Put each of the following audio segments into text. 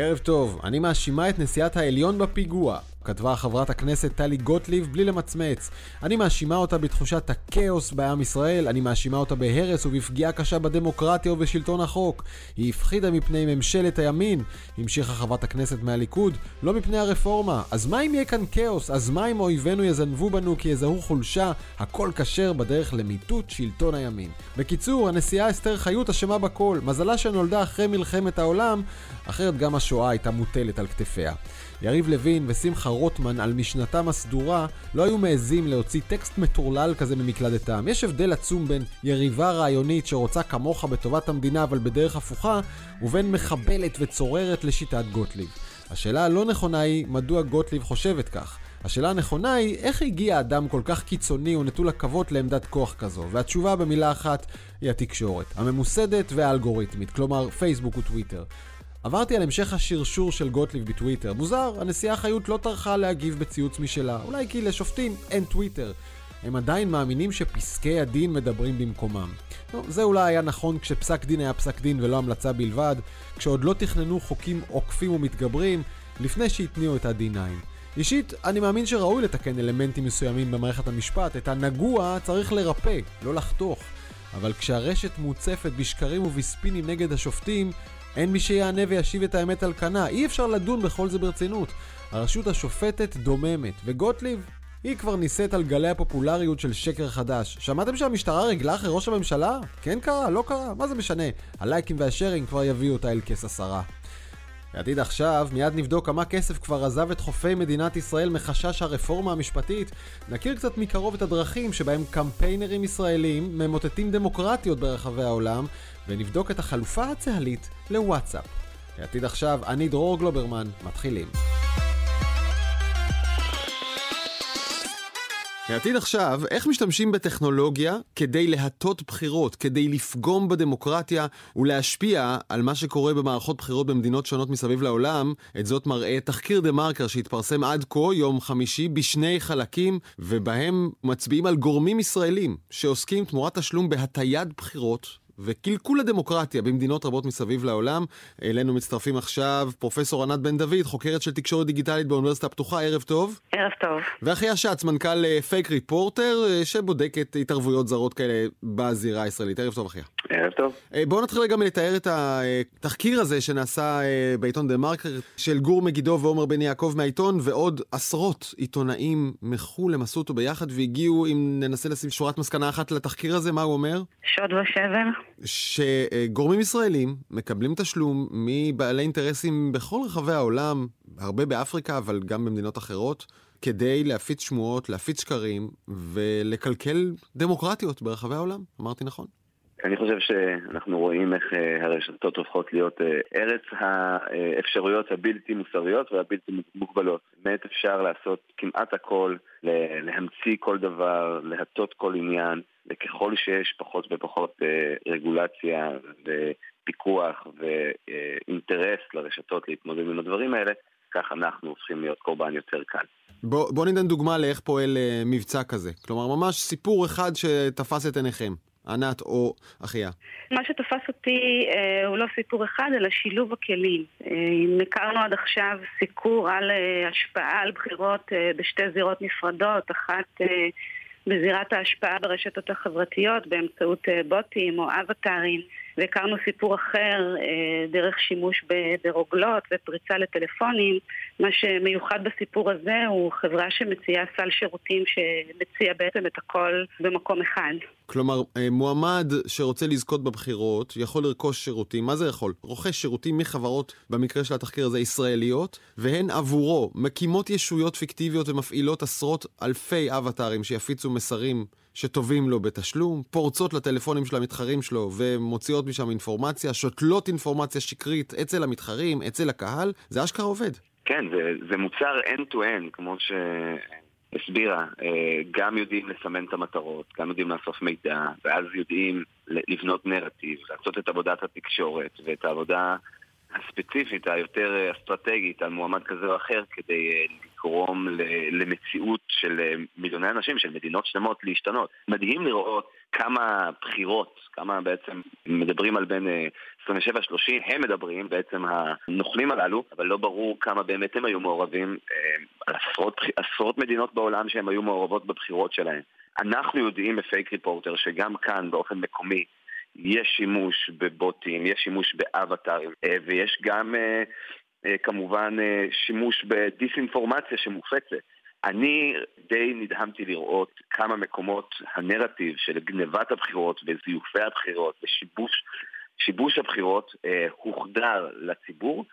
ערב טוב, אני מאשימה את נשיאת העליון בפיגוע. כתבה חברת הכנסת טלי גוטליב בלי למצמץ. אני מאשימה אותה בתחושת הכאוס בעם ישראל, אני מאשימה אותה בהרס ובפגיעה קשה בדמוקרטיה ובשלטון החוק. היא הפחידה מפני ממשלת הימין, המשיכה חברת הכנסת מהליכוד, לא מפני הרפורמה. אז מה אם יהיה כאן כאוס? אז מה אם אויבינו יזנבו בנו כי יזהו חולשה? הכל כשר בדרך למיטוט שלטון הימין. בקיצור, הנשיאה אסתר חיות אשמה בכל. מזלה שנולדה אחרי מלחמת העולם, אחרת גם השואה הייתה מוטלת על כתפיה. יריב לוין ושמחה רוטמן על משנתם הסדורה לא היו מעזים להוציא טקסט מטורלל כזה ממקלדתם. יש הבדל עצום בין יריבה רעיונית שרוצה כמוך בטובת המדינה אבל בדרך הפוכה, ובין מחבלת וצוררת לשיטת גוטליב. השאלה הלא נכונה היא מדוע גוטליב חושבת כך. השאלה הנכונה היא, איך הגיע אדם כל כך קיצוני ונטול עכבות לעמדת כוח כזו? והתשובה במילה אחת היא התקשורת, הממוסדת והאלגוריתמית, כלומר פייסבוק וטוויטר. עברתי על המשך השרשור של גוטליב בטוויטר. מוזר, הנשיאה חיות לא טרחה להגיב בציוץ משלה. אולי כי לשופטים אין טוויטר. הם עדיין מאמינים שפסקי הדין מדברים במקומם. לא, זה אולי היה נכון כשפסק דין היה פסק דין ולא המלצה בלבד, כשעוד לא תכננו חוקים עוקפים ומתגברים, לפני שהתניעו את ה-D9. אישית, אני מאמין שראוי לתקן אלמנטים מסוימים במערכת המשפט, את הנגוע צריך לרפא, לא לחתוך. אבל כשהרשת מוצפת בשקרים ובספינים נגד השופטים, אין מי שיענה וישיב את האמת על כנה, אי אפשר לדון בכל זה ברצינות. הרשות השופטת דוממת, וגוטליב, היא כבר נישאת על גלי הפופולריות של שקר חדש. שמעתם שהמשטרה רגלה אחרי ראש הממשלה? כן קרה? לא קרה? מה זה משנה? הלייקים והשארינג כבר יביאו אותה אל כס השרה. בעתיד עכשיו, מיד נבדוק כמה כסף כבר עזב את חופי מדינת ישראל מחשש הרפורמה המשפטית. נכיר קצת מקרוב את הדרכים שבהם קמפיינרים ישראלים ממוטטים דמוקרטיות ברחבי העולם, ונבדוק את החלופה הצה"לית לוואטסאפ. בעתיד עכשיו, אני דרור גלוברמן, מתחילים. העתיד עכשיו, איך משתמשים בטכנולוגיה כדי להטות בחירות, כדי לפגום בדמוקרטיה ולהשפיע על מה שקורה במערכות בחירות במדינות שונות מסביב לעולם. את זאת מראה תחקיר דה מרקר שהתפרסם עד כה, יום חמישי, בשני חלקים, ובהם מצביעים על גורמים ישראלים שעוסקים תמורת תשלום בהטיית בחירות וקלקול הדמוקרטיה במדינות רבות מסביב לעולם. אלינו מצטרפים עכשיו פרופסור ענת בן דוד, חוקרת של תקשורת דיגיטלית באוניברסיטה הפתוחה, ערב טוב. ערב טוב. ואחיה שץ, מנכ"ל פייק אה, ריפורטר, אה, שבודק את התערבויות זרות כאלה בזירה הישראלית. ערב טוב, אחיה. ערב טוב. אה, בואו נתחיל רגע מלתאר את התחקיר הזה שנעשה בעיתון דה מרקר של גור מגידו ועומר בן יעקב מהעיתון, ועוד עשרות עיתונאים מחו"ל הם עשו אותו ביחד והגיעו, אם ננסה לשים שורת מסקנה אחת לתחקיר הזה, מה הוא אומר? שוד ושבר. שגורמים ישראלים מקבלים תשלום מבעלי אינטרסים בכל רחבי העולם, הרבה באפריקה, אבל גם במדינות אחרות, כדי להפיץ שמועות, להפיץ שקרים ולקלקל דמוקרטיות ברחבי העולם. אמרתי נכון? אני חושב שאנחנו רואים איך אה, הרשתות הופכות להיות אה, ארץ האפשרויות הבלתי מוסריות והבלתי מוגבלות. באמת אפשר לעשות כמעט הכל, להמציא כל דבר, להטות כל עניין, וככל שיש פחות ופחות אה, רגולציה ופיקוח ואינטרס לרשתות להתמודד עם הדברים האלה, כך אנחנו הופכים להיות קורבן יותר קל. בוא, בוא ניתן דוגמה לאיך פועל מבצע כזה. כלומר, ממש סיפור אחד שתפס את עיניכם. ענת או אחיה? מה שתפס אותי אה, הוא לא סיפור אחד, אלא שילוב הכלים. אה, הכרנו עד עכשיו סיקור על אה, השפעה על בחירות אה, בשתי זירות נפרדות, אחת אה, בזירת ההשפעה ברשתות החברתיות באמצעות אה, בוטים או אבטארים. והכרנו סיפור אחר אה, דרך שימוש ברוגלות ופריצה לטלפונים. מה שמיוחד בסיפור הזה הוא חברה שמציעה סל שירותים שמציע בעצם את הכל במקום אחד. כלומר, אה, מועמד שרוצה לזכות בבחירות יכול לרכוש שירותים, מה זה יכול? רוכש שירותים מחברות, במקרה של התחקיר הזה, ישראליות, והן עבורו מקימות ישויות פיקטיביות ומפעילות עשרות אלפי אבטארים שיפיצו מסרים שטובים לו בתשלום, פורצות לטלפונים של המתחרים שלו ומוציאות משם אינפורמציה, שותלות אינפורמציה שקרית אצל המתחרים, אצל הקהל, זה אשכרה עובד. כן, זה, זה מוצר end-to-end, כמו שהסבירה. אה, גם יודעים לסמן את המטרות, גם יודעים לאסוף מידע, ואז יודעים לבנות נרטיב, לעשות את עבודת התקשורת ואת העבודה הספציפית, היותר אסטרטגית, על מועמד כזה או אחר, כדי אה, לגרום למציאות של אה, מיליוני אנשים, של מדינות שלמות להשתנות. מדהים לראות כמה בחירות, כמה בעצם מדברים על בין 27-30, הם מדברים, בעצם הנוכלים הללו, אבל לא ברור כמה באמת הם היו מעורבים על עשרות, עשרות מדינות בעולם שהם היו מעורבות בבחירות שלהם. אנחנו יודעים בפייק ריפורטר שגם כאן באופן מקומי יש שימוש בבוטים, יש שימוש באבטארים, ויש גם כמובן שימוש בדיסאינפורמציה שמופצת. אני די נדהמתי לראות כמה מקומות הנרטיב של גנבת הבחירות וזיופי הבחירות ושיבוש הבחירות אה, הוחדר לציבור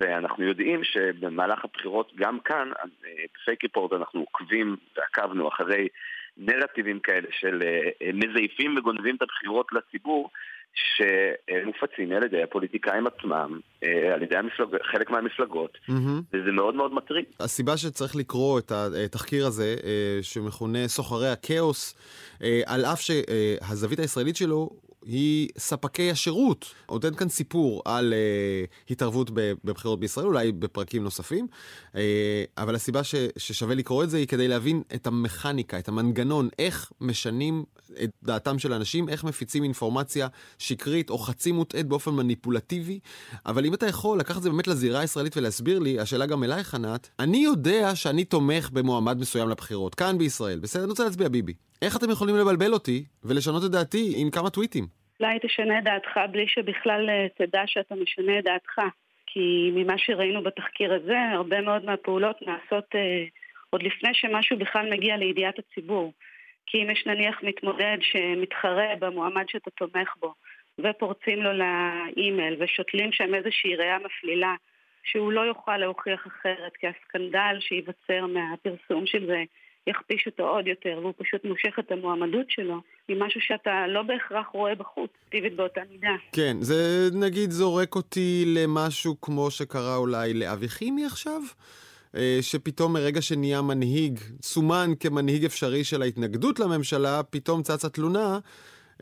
ואנחנו יודעים שבמהלך הבחירות גם כאן, אה, בפייק ריפורט אנחנו עוקבים ועקבנו אחרי נרטיבים כאלה של אה, מזייפים וגונבים את הבחירות לציבור שמופצים על ידי הפוליטיקאים עצמם, אה, על ידי המפלג... חלק מהמפלגות, mm-hmm. וזה מאוד מאוד מטריד. הסיבה שצריך לקרוא את התחקיר הזה, אה, שמכונה סוחרי הכאוס, אה, על אף שהזווית הישראלית שלו היא ספקי השירות. נותן כאן סיפור על uh, התערבות בבחירות בישראל, אולי בפרקים נוספים, uh, אבל הסיבה ש, ששווה לקרוא את זה היא כדי להבין את המכניקה, את המנגנון, איך משנים את דעתם של אנשים, איך מפיצים אינפורמציה שקרית או חצי מוטעית באופן מניפולטיבי. אבל אם אתה יכול לקחת את זה באמת לזירה הישראלית ולהסביר לי, השאלה גם אלייך, ענת, אני יודע שאני תומך במועמד מסוים לבחירות, כאן בישראל, בסדר? אני רוצה להצביע ביבי. איך אתם יכולים לבלבל אותי ולשנות את דעתי עם כמה טוויטים? אולי תשנה את דעתך בלי שבכלל אה, תדע שאתה משנה את דעתך. כי ממה שראינו בתחקיר הזה, הרבה מאוד מהפעולות נעשות אה, עוד לפני שמשהו בכלל מגיע לידיעת הציבור. כי אם יש נניח מתמודד שמתחרה במועמד שאתה תומך בו, ופורצים לו לאימייל ושותלים שם איזושהי ראייה מפלילה, שהוא לא יוכל להוכיח אחרת, כי הסקנדל שייווצר מהפרסום של זה יכפיש אותו עוד יותר, והוא פשוט מושך את המועמדות שלו, היא משהו שאתה לא בהכרח רואה בחוץ, אקטיבית באותה מידה. כן, זה נגיד זורק אותי למשהו כמו שקרה אולי לאבי חימי עכשיו? אה, שפתאום מרגע שנהיה מנהיג, סומן כמנהיג אפשרי של ההתנגדות לממשלה, פתאום צצה תלונה.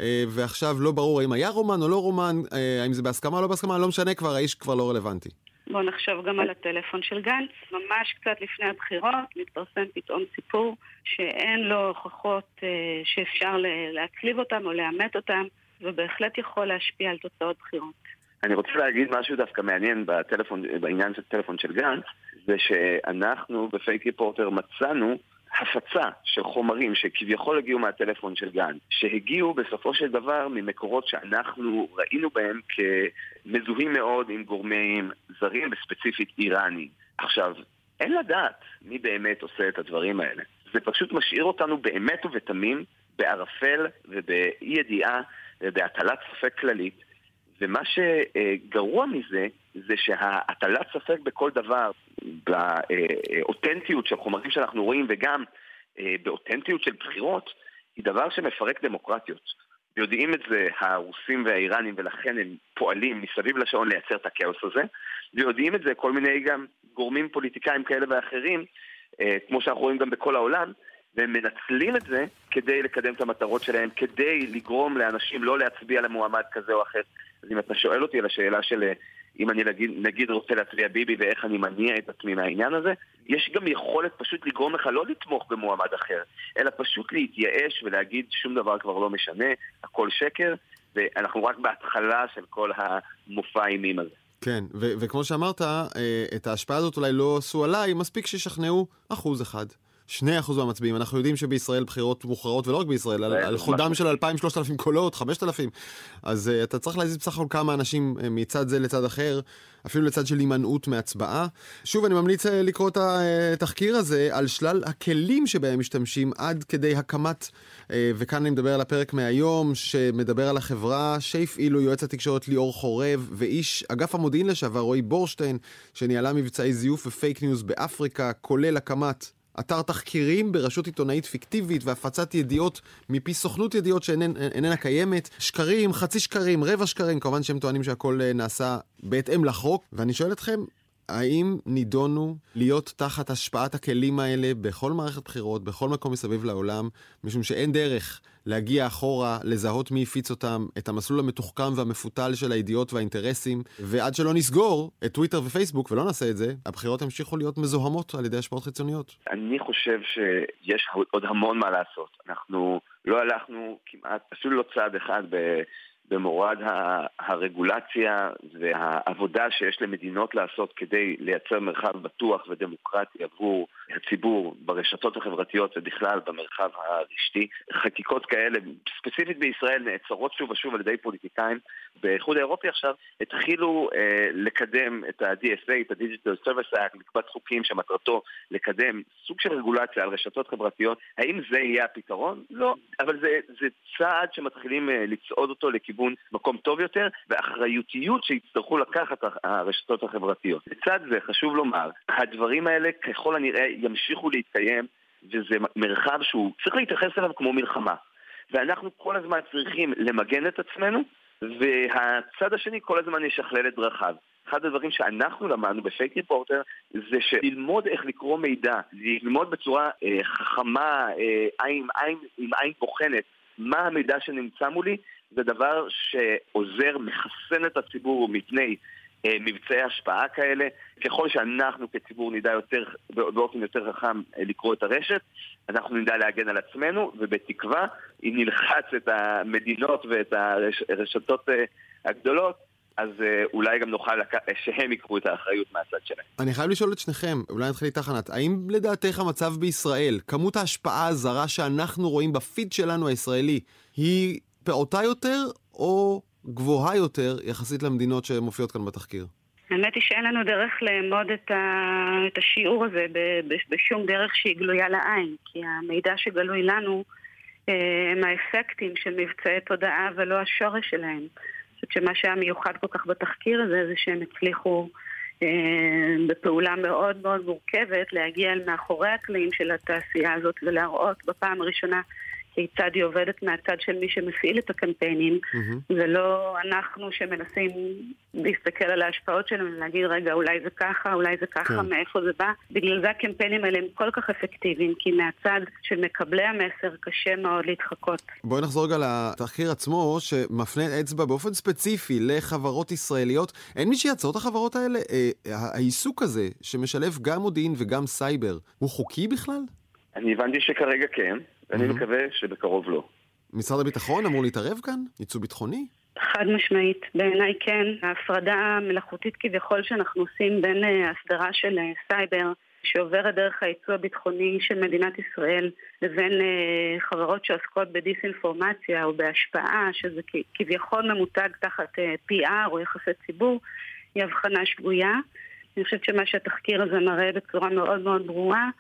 אה, ועכשיו לא ברור האם היה רומן או לא רומן, אה, האם זה בהסכמה או לא בהסכמה, לא משנה כבר, האיש כבר לא רלוונטי. בואו נחשוב גם על הטלפון של גנץ. ממש קצת לפני הבחירות מתפרסם פתאום סיפור שאין לו הוכחות אה, שאפשר להצליב אותם או לאמת אותם, ובהחלט יכול להשפיע על תוצאות בחירות. אני רוצה להגיד משהו דווקא מעניין בטלפון, בעניין של טלפון של גנץ, זה שאנחנו בפייק ריפורטר מצאנו הפצה של חומרים שכביכול הגיעו מהטלפון של גן, שהגיעו בסופו של דבר ממקורות שאנחנו ראינו בהם כמזוהים מאוד עם גורמים זרים וספציפית איראנים. עכשיו, אין לדעת מי באמת עושה את הדברים האלה. זה פשוט משאיר אותנו באמת ובתמים בערפל ובאי ידיעה ובהטלת ספק כללית. ומה שגרוע מזה, זה שהטלת ספק בכל דבר, באותנטיות של חומרים שאנחנו רואים וגם אה, באותנטיות של בחירות, היא דבר שמפרק דמוקרטיות. יודעים את זה הרוסים והאיראנים ולכן הם פועלים מסביב לשעון לייצר את הכאוס הזה ויודעים את זה כל מיני גם גורמים פוליטיקאים כאלה ואחרים אה, כמו שאנחנו רואים גם בכל העולם והם מנצלים את זה כדי לקדם את המטרות שלהם, כדי לגרום לאנשים לא להצביע למועמד כזה או אחר. אז אם אתה שואל אותי על השאלה של אה, אם אני נגיד, נגיד רוצה להצביע ביבי ואיך אני מניע את עצמי מהעניין הזה, יש גם יכולת פשוט לגרום לך לא לתמוך במועמד אחר, אלא פשוט להתייאש ולהגיד שום דבר כבר לא משנה, הכל שקר, ואנחנו רק בהתחלה של כל המופע אימים הזה. כן, ו- וכמו שאמרת, אה, את ההשפעה הזאת אולי לא עשו עליי, מספיק שישכנעו אחוז אחד. 2% מהמצביעים. אנחנו יודעים שבישראל בחירות מוכרעות, ולא רק בישראל, על, על חודם של 2,000-3,000 קולות, 5,000. אז uh, אתה צריך להזיז בסך הכל כמה אנשים uh, מצד זה לצד אחר, אפילו לצד של הימנעות מהצבעה. שוב, אני ממליץ uh, לקרוא את התחקיר הזה על שלל הכלים שבהם משתמשים עד כדי הקמת, אה, וכאן אני מדבר על הפרק מהיום, שמדבר על החברה שהפעילו יועץ התקשורת ליאור חורב, ואיש אגף המודיעין לשעבר רועי בורשטיין, שניהלה מבצעי זיוף ו fake news באפריקה, כולל הקמת אתר תחקירים ברשות עיתונאית פיקטיבית והפצת ידיעות מפי סוכנות ידיעות שאיננה קיימת, שקרים, חצי שקרים, רבע שקרים, כמובן שהם טוענים שהכל אה, נעשה בהתאם לחוק. ואני שואל אתכם, האם נידונו להיות תחת השפעת הכלים האלה בכל מערכת בחירות, בכל מקום מסביב לעולם, משום שאין דרך להגיע אחורה, לזהות מי הפיץ אותם, את המסלול המתוחכם והמפותל של הידיעות והאינטרסים, ועד שלא נסגור את טוויטר ופייסבוק, ולא נעשה את זה, הבחירות ימשיכו להיות מזוהמות על ידי השפעות חיצוניות. אני חושב שיש עוד המון מה לעשות. אנחנו לא הלכנו כמעט, אפילו לא צעד אחד ב... במורד הרגולציה והעבודה שיש למדינות לעשות כדי לייצר מרחב בטוח ודמוקרטי עבור הציבור ברשתות החברתיות ובכלל במרחב הרשתי. חקיקות כאלה, ספציפית בישראל, נעצרות שוב ושוב על ידי פוליטיקאים. באיחוד האירופי עכשיו התחילו אה, לקדם את ה-DSA, את ה-Digital Service Act, מקבץ חוקים שמטרתו לקדם סוג של רגולציה על רשתות חברתיות. האם זה יהיה הפתרון? לא, אבל זה, זה צעד שמתחילים אה, לצעוד אותו לכיוון מקום טוב יותר, ואחריותיות שיצטרכו לקחת הרשתות החברתיות. לצד זה, חשוב לומר, הדברים האלה ככל הנראה ימשיכו להתקיים, וזה מרחב שהוא צריך להתייחס אליו כמו מלחמה. ואנחנו כל הזמן צריכים למגן את עצמנו, והצד השני כל הזמן ישכלל את דרכיו. אחד הדברים שאנחנו למדנו בפייק ריפורטר זה שללמוד איך לקרוא מידע, ללמוד בצורה אה, חכמה, אה, עין, עין, עם עין בוחנת, מה המידע שנמצא מולי, זה דבר שעוזר, מחסן את הציבור מפני אה, מבצעי השפעה כאלה. ככל שאנחנו כציבור נדע יותר, באופן יותר חכם אה, לקרוא את הרשת, אנחנו נדע להגן על עצמנו, ובתקווה, אם נלחץ את המדינות ואת הרשתות אה, הגדולות, אז אולי גם נוכל לק... שהם ייקחו את האחריות מהצד שלהם. אני חייב לשאול את שניכם, אולי נתחיל איתך ענת, האם לדעתך המצב בישראל, כמות ההשפעה הזרה שאנחנו רואים בפיד שלנו הישראלי, היא פעוטה יותר או גבוהה יותר יחסית למדינות שמופיעות כאן בתחקיר? האמת היא שאין לנו דרך לאמוד את, ה... את השיעור הזה ב... בשום דרך שהיא גלויה לעין, כי המידע שגלוי לנו אה, הם האפקטים של מבצעי תודעה ולא השורש שלהם. אני חושבת שמה שהיה מיוחד כל כך בתחקיר הזה זה שהם הצליחו אה, בפעולה מאוד מאוד מורכבת להגיע אל מאחורי הקלעים של התעשייה הזאת ולהראות בפעם הראשונה כיצד היא עובדת מהצד של מי שמפעיל את הקמפיינים, mm-hmm. ולא אנחנו שמנסים להסתכל על ההשפעות שלהם ולהגיד, רגע, אולי זה ככה, אולי זה ככה, כן. מאיפה זה בא. בגלל זה הקמפיינים האלה הם כל כך אפקטיביים, כי מהצד של מקבלי המסר קשה מאוד להתחקות. בואי נחזור רגע לתחקיר עצמו, שמפנה אצבע באופן ספציפי לחברות ישראליות. אין מי שיעצור את החברות האלה? אה, העיסוק הזה, שמשלב גם מודיעין וגם סייבר, הוא חוקי בכלל? אני הבנתי שכרגע כן. ואני מקווה שבקרוב לא. משרד הביטחון אמור להתערב כאן? ייצוא ביטחוני? חד משמעית, בעיניי כן. ההפרדה המלאכותית כביכול שאנחנו עושים בין אה, הסדרה של אה, סייבר שעוברת דרך הייצוא הביטחוני של מדינת ישראל לבין uh, חברות שעוסקות בדיסאינפורמציה או בהשפעה, שזה כביכול ממותג תחת PR או יחסי ציבור, היא הבחנה שגויה. אני חושבת שמה שהתחקיר הזה מראה בצורה מאוד מאוד ברורה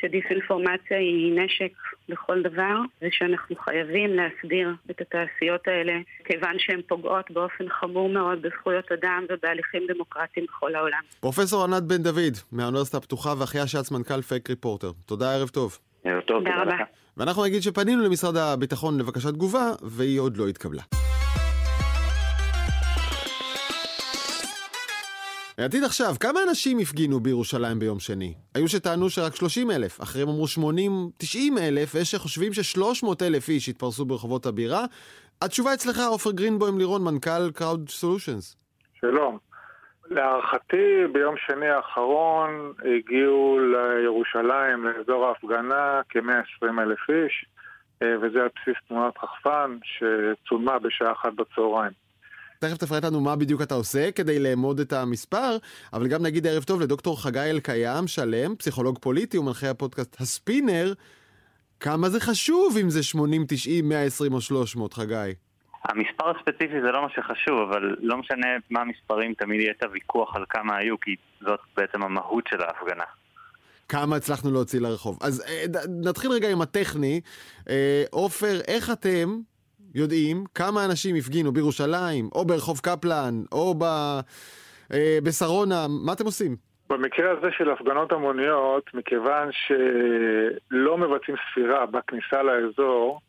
שדיסאינפורמציה היא נשק לכל דבר, ושאנחנו חייבים להסדיר את התעשיות האלה, כיוון שהן פוגעות באופן חמור מאוד בזכויות אדם ובהליכים דמוקרטיים בכל העולם. פרופסור ענת בן דוד, מהאוניברסיטה הפתוחה, ואחיה שץ, מנכ"ל פייק ריפורטר. תודה, ערב טוב. ערב טוב, תודה רבה. ואנחנו נגיד שפנינו למשרד הביטחון לבקשת תגובה, והיא עוד לא התקבלה. עתיד עכשיו, כמה אנשים הפגינו בירושלים ביום שני? היו שטענו שרק 30 אלף, אחרים אמרו 80-90 אלף, ויש שחושבים ש-300 אלף איש התפרסו ברחובות הבירה. התשובה אצלך, עופר גרינבוים לירון, מנכ"ל Crowd Solutions. שלום. להערכתי, ביום שני האחרון הגיעו לירושלים, לאזור ההפגנה, כ-120 אלף איש, אה, וזה על בסיס תמונת רחפן שצולמה בשעה אחת בצהריים. תכף תפרט לנו מה בדיוק אתה עושה כדי לאמוד את המספר, אבל גם נגיד ערב טוב לדוקטור חגי אלקיים שלם, פסיכולוג פוליטי ומנחה הפודקאסט הספינר. כמה זה חשוב אם זה 80, 90, 120 או 300, חגי? המספר הספציפי זה לא מה שחשוב, אבל לא משנה מה המספרים, תמיד יהיה את הוויכוח על כמה היו, כי זאת בעצם המהות של ההפגנה. כמה הצלחנו להוציא לרחוב. אז אה, נתחיל רגע עם הטכני. אה, עופר, איך אתם יודעים כמה אנשים הפגינו בירושלים, או ברחוב קפלן, או ב... אה, בשרונה, מה אתם עושים? במקרה הזה של הפגנות המוניות, מכיוון שלא מבצעים ספירה בכניסה לאזור,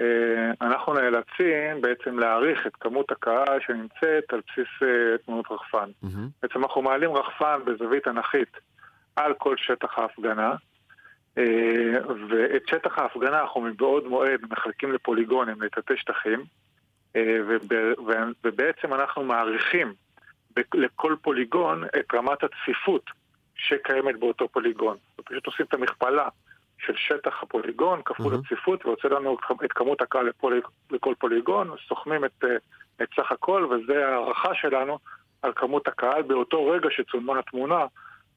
אה, אנחנו נאלצים בעצם להעריך את כמות הקהל שנמצאת על בסיס אה, תמונות רחפן. Mm-hmm. בעצם אנחנו מעלים רחפן בזווית אנכית על כל שטח ההפגנה, ואת שטח ההפגנה אנחנו מבעוד מועד מחלקים לפוליגונים, לתתי שטחים, אה, ובעצם אנחנו מעריכים לכל פוליגון את רמת הצפיפות שקיימת באותו פוליגון. ופשוט עושים את המכפלה של שטח הפוליגון כפול mm-hmm. הצפיפות, ויוצא לנו את כמות הקהל לפוליג, לכל פוליגון, סוכמים את, את סך הכל, וזה הערכה שלנו על כמות הקהל באותו רגע שצולמה התמונה.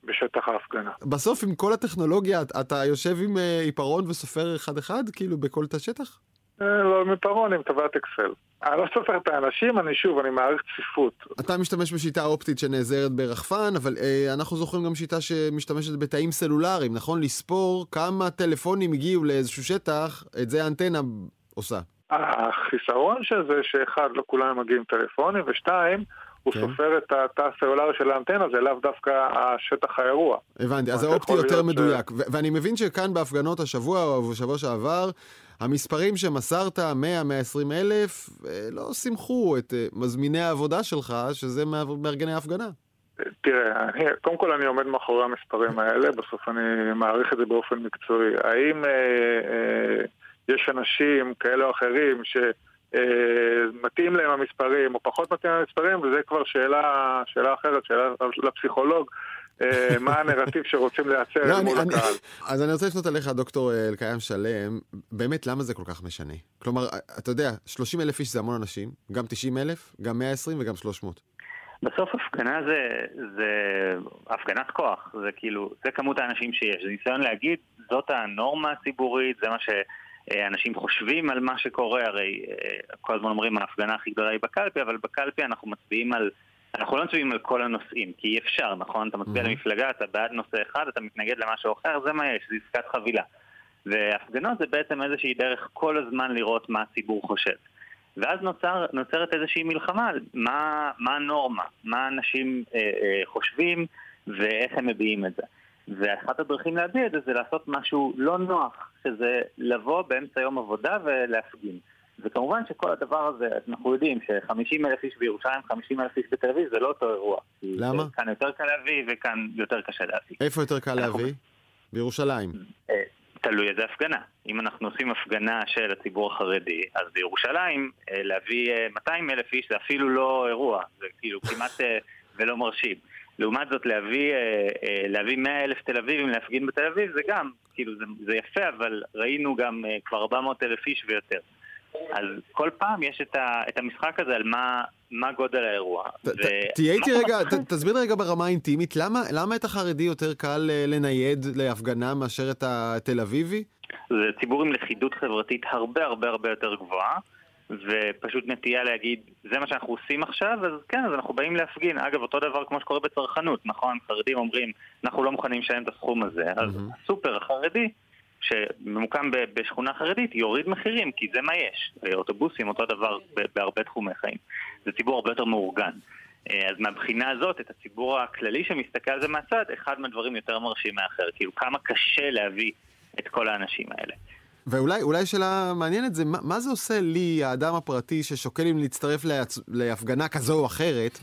בשטח ההפגנה. בסוף עם כל הטכנולוגיה אתה יושב עם עיפרון וסופר אחד-אחד כאילו בכל תא שטח? לא עם עיפרון, עם טבעת אקסל. אני לא סופר את האנשים, אני שוב, אני מעריך צפיפות. אתה משתמש בשיטה אופטית שנעזרת ברחפן, אבל אה, אנחנו זוכרים גם שיטה שמשתמשת בתאים סלולריים, נכון? לספור כמה טלפונים הגיעו לאיזשהו שטח, את זה האנטנה עושה. החיסרון של זה שאחד, לא כולם מגיעים טלפונים, ושתיים, הוא כן. סופר את התא הסלולרי של האנטנה, זה לאו דווקא השטח האירוע. הבנתי, אז האופטי יותר מדויק. ש... ואני מבין שכאן בהפגנות השבוע או בשבוע שעבר, המספרים שמסרת, 100-120 אלף, אה, לא שימחו את אה, מזמיני העבודה שלך, שזה מארגני ההפגנה. תראה, אני, קודם כל אני עומד מאחורי המספרים האלה, בסוף אני מעריך את זה באופן מקצועי. האם אה, אה, יש אנשים כאלה או אחרים ש... מתאים להם המספרים או פחות מתאים להם המספרים, וזה כבר שאלה, שאלה אחרת, שאלה לפסיכולוג. אה, מה הנרטיב שרוצים לייצר לא, מול הקהל. אז אני רוצה לפנות אליך, דוקטור אלקיים שלם, באמת למה זה כל כך משנה? כלומר, אתה יודע, 30 אלף איש זה המון אנשים, גם 90 אלף, גם 120 וגם 300. בסוף הפגנה זה, זה הפגנת כוח, זה כאילו, זה כמות האנשים שיש, זה ניסיון להגיד, זאת הנורמה הציבורית, זה מה שאנשים חושבים על מה שקורה, הרי אה, כל הזמן אומרים ההפגנה הכי גדולה היא בקלפי, אבל בקלפי אנחנו מצביעים על אנחנו לא מצביעים על כל הנושאים, כי אי אפשר, נכון? אתה מצביע mm-hmm. למפלגה, אתה בעד נושא אחד, אתה מתנגד למשהו אחר, זה מה יש, זה עסקת חבילה. והפגנות זה בעצם איזושהי דרך כל הזמן לראות מה הציבור חושב. ואז נוצר, נוצרת איזושהי מלחמה על מה, מה הנורמה, מה אנשים אה, אה, חושבים ואיך הם מביעים את זה. ואחת הדרכים להביע את זה זה לעשות משהו לא נוח, שזה לבוא באמצע יום עבודה ולהפגין. וכמובן שכל הדבר הזה, אנחנו יודעים ש-50 אלף איש בירושלים, 50 אלף איש בתל אביב, זה לא אותו אירוע. למה? כאן יותר קל להביא וכאן יותר קשה להביא. איפה יותר קל להביא? בירושלים. אה, תלוי איזה הפגנה. אם אנחנו עושים הפגנה של הציבור החרדי, אז בירושלים אה, להביא 200 אה, אלף איש זה אפילו לא אירוע, זה כאילו כמעט ולא מרשים. לעומת זאת להביא, להביא 100 אלף תל אביבים להפגין בתל אביב זה גם, כאילו זה, זה יפה, אבל ראינו גם כבר 400 אלף איש ויותר. אז כל פעם יש את, ה, את המשחק הזה על מה, מה גודל האירוע. תהיה איתי רגע, תסביר רגע ברמה האינטימית, למה, למה את החרדי יותר קל אה, לנייד להפגנה מאשר את התל אביבי? זה ציבור עם לכידות חברתית הרבה הרבה הרבה יותר גבוהה. ופשוט נטייה להגיד, זה מה שאנחנו עושים עכשיו, אז כן, אז אנחנו באים להפגין. אגב, אותו דבר כמו שקורה בצרכנות, נכון? חרדים אומרים, אנחנו לא מוכנים לשלם את הסכום הזה, אז הסופר החרדי שממוקם בשכונה חרדית יוריד מחירים, כי זה מה יש. אוטובוסים, אותו דבר בהרבה תחומי חיים. זה ציבור הרבה יותר מאורגן. אה, אז מהבחינה הזאת, את הציבור הכללי שמסתכל על זה מהצד, אחד מהדברים יותר מרשים מאחר. כאילו, כמה קשה להביא את כל האנשים האלה. ואולי אולי שאלה מעניינת זה, מה, מה זה עושה לי, האדם הפרטי, ששוקל אם להצטרף להצ... להפגנה כזו או אחרת,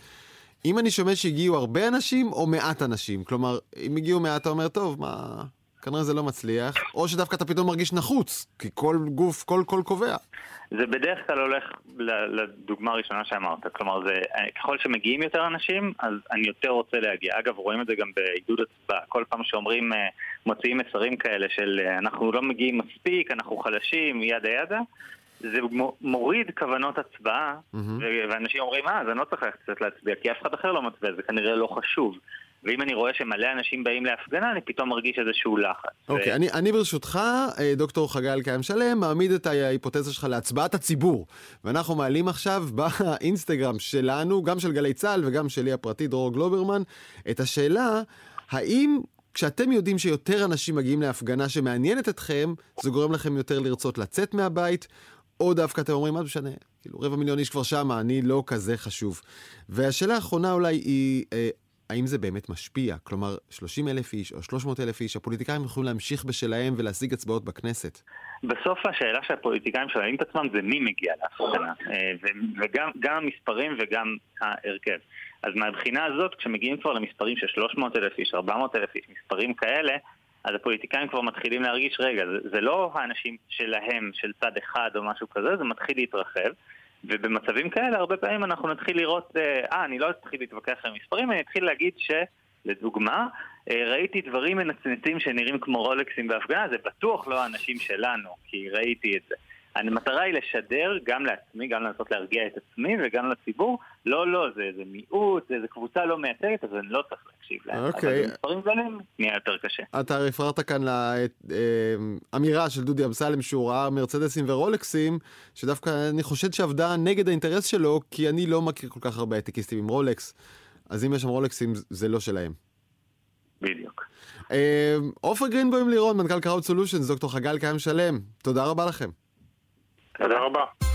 אם אני שומע שהגיעו הרבה אנשים או מעט אנשים? כלומר, אם הגיעו מעט, אתה אומר, טוב, מה... כנראה זה לא מצליח, או שדווקא אתה פתאום מרגיש נחוץ, כי כל גוף, כל קול קובע. זה בדרך כלל הולך לדוגמה הראשונה שאמרת, כלומר זה, ככל שמגיעים יותר אנשים, אז אני יותר רוצה להגיע. אגב, רואים את זה גם בעידוד הצבעה, כל פעם שאומרים, אה, מוציאים מסרים כאלה של אה, אנחנו לא מגיעים מספיק, אנחנו חלשים, ידה ידה, זה מוריד כוונות הצבעה, mm-hmm. ואנשים אומרים, אה, אז אני לא צריך ללכת להצביע, כי אף אחד אחר לא מצביע, זה כנראה לא חשוב. ואם אני רואה שמלא אנשים באים להפגנה, אני פתאום מרגיש איזשהו לחץ. אוקיי, okay, ו... אני, אני ברשותך, אה, דוקטור חגי אלקיים שלם, מעמיד את ההיפותזה שלך להצבעת הציבור. ואנחנו מעלים עכשיו באינסטגרם שלנו, גם של גלי צה"ל וגם שלי הפרטי, דרור גלוברמן, את השאלה, האם כשאתם יודעים שיותר אנשים מגיעים להפגנה שמעניינת אתכם, זה גורם לכם יותר לרצות לצאת מהבית, או דווקא אתם אומרים, מה זה משנה, כאילו רבע מיליון איש כבר שמה, אני לא כזה חשוב. והשאלה האחרונה אולי היא, אה, האם זה באמת משפיע? כלומר, 30 אלף איש או 300 אלף איש, הפוליטיקאים יכולים להמשיך בשלהם ולהשיג הצבעות בכנסת. בסוף השאלה שהפוליטיקאים שואלים את עצמם זה מי מגיע להפגנה, אה, וגם המספרים וגם ההרכב. אז מהבחינה הזאת, כשמגיעים כבר למספרים של 300 אלף איש, 400 אלף איש, מספרים כאלה, אז הפוליטיקאים כבר מתחילים להרגיש, רגע, זה, זה לא האנשים שלהם, של צד אחד או משהו כזה, זה מתחיל להתרחב. ובמצבים כאלה הרבה פעמים אנחנו נתחיל לראות, אה, אה אני לא אתחיל להתווכח עם מספרים, אני אתחיל להגיד שלדוגמה, ראיתי דברים מנצנצים שנראים כמו רולקסים בהפגנה, זה בטוח לא האנשים שלנו, כי ראיתי את זה. המטרה היא לשדר גם לעצמי, גם לנסות להרגיע את עצמי וגם לציבור, לא, לא, זה, זה מיעוט, זה, זה קבוצה לא מייצגת, אז אני לא צריך להקשיב להם. אוקיי. אבל במספרים גדולים נהיה יותר קשה. אתה רפררת כאן לאמירה של דודי אמסלם שהוא ראה מרצדסים ורולקסים, שדווקא אני חושד שעבדה נגד האינטרס שלו, כי אני לא מכיר כל כך הרבה הייטקיסטים עם רולקס, אז אם יש שם רולקסים זה לא שלהם. בדיוק. עופר גרינבוים לירון, מנכ"ל קראוד סולושנס, דוקטור חגל קיים שלם, תודה רבה לכם. תודה רבה.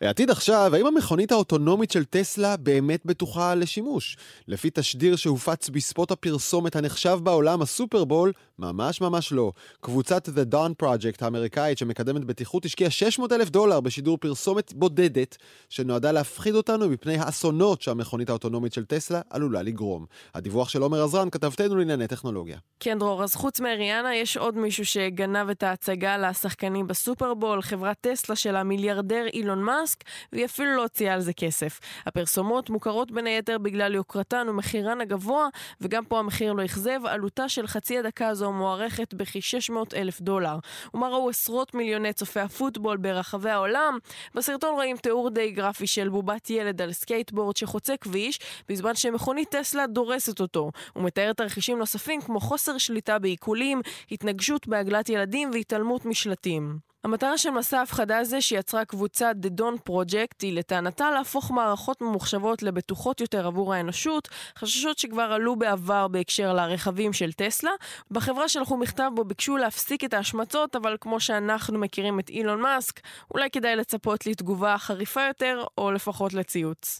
עתיד עכשיו, האם המכונית האוטונומית של טסלה באמת בטוחה לשימוש? לפי תשדיר שהופץ בספוט הפרסומת הנחשב בעולם, הסופרבול, ממש ממש לא. קבוצת The Dawn Project האמריקאית שמקדמת בטיחות השקיעה 600 אלף דולר בשידור פרסומת בודדת, שנועדה להפחיד אותנו מפני האסונות שהמכונית האוטונומית של טסלה עלולה לגרום. הדיווח של עומר עזרן, כתבתנו לענייני טכנולוגיה. כן, דרור, אז חוץ מאריאנה, יש עוד מישהו שגנב את ההצגה לשחקנים בסופרבול, חברת טסלה של המיליארדר אילון מאסק, והיא אפילו לא הוציאה על זה כסף. הפרסומות מוכרות בין היתר בגלל יוקרתן ומחירן הגבוה, וגם פה המחיר לא אכזב, עלותה של חצי הדקה הזו מוערכת בכ-600 אלף דולר. ומה ראו עשרות מיליוני צופי הפוטבול ברחבי העולם? בסרטון רואים תיאור די גרפי של בובת ילד על סקייטבורד שחוצה כביש, בזמן שמכונית טסלה דורסת אותו. הוא מתאר תרחישים נוספים כמו חוסר שליטה בעיקולים, התנגשות בעגלת ילדים והתעלמות משלטים. המטרה של מסע ההפחדה הזה שיצרה קבוצת The Dawn Project היא לטענתה להפוך מערכות ממוחשבות לבטוחות יותר עבור האנושות, חששות שכבר עלו בעבר בהקשר לרכבים של טסלה. בחברה שלחו מכתב בו ביקשו להפסיק את ההשמצות, אבל כמו שאנחנו מכירים את אילון מאסק, אולי כדאי לצפות לתגובה חריפה יותר, או לפחות לציוץ.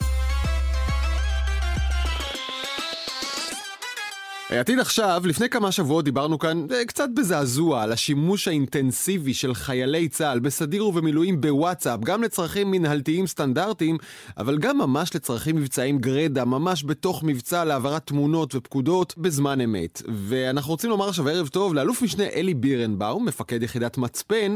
עתיד עכשיו, לפני כמה שבועות דיברנו כאן קצת בזעזוע על השימוש האינטנסיבי של חיילי צה"ל בסדיר ובמילואים בוואטסאפ, גם לצרכים מנהלתיים סטנדרטיים, אבל גם ממש לצרכים מבצעיים גרדה, ממש בתוך מבצע להעברת תמונות ופקודות בזמן אמת. ואנחנו רוצים לומר עכשיו ערב טוב לאלוף משנה אלי בירנבאום, מפקד יחידת מצפן,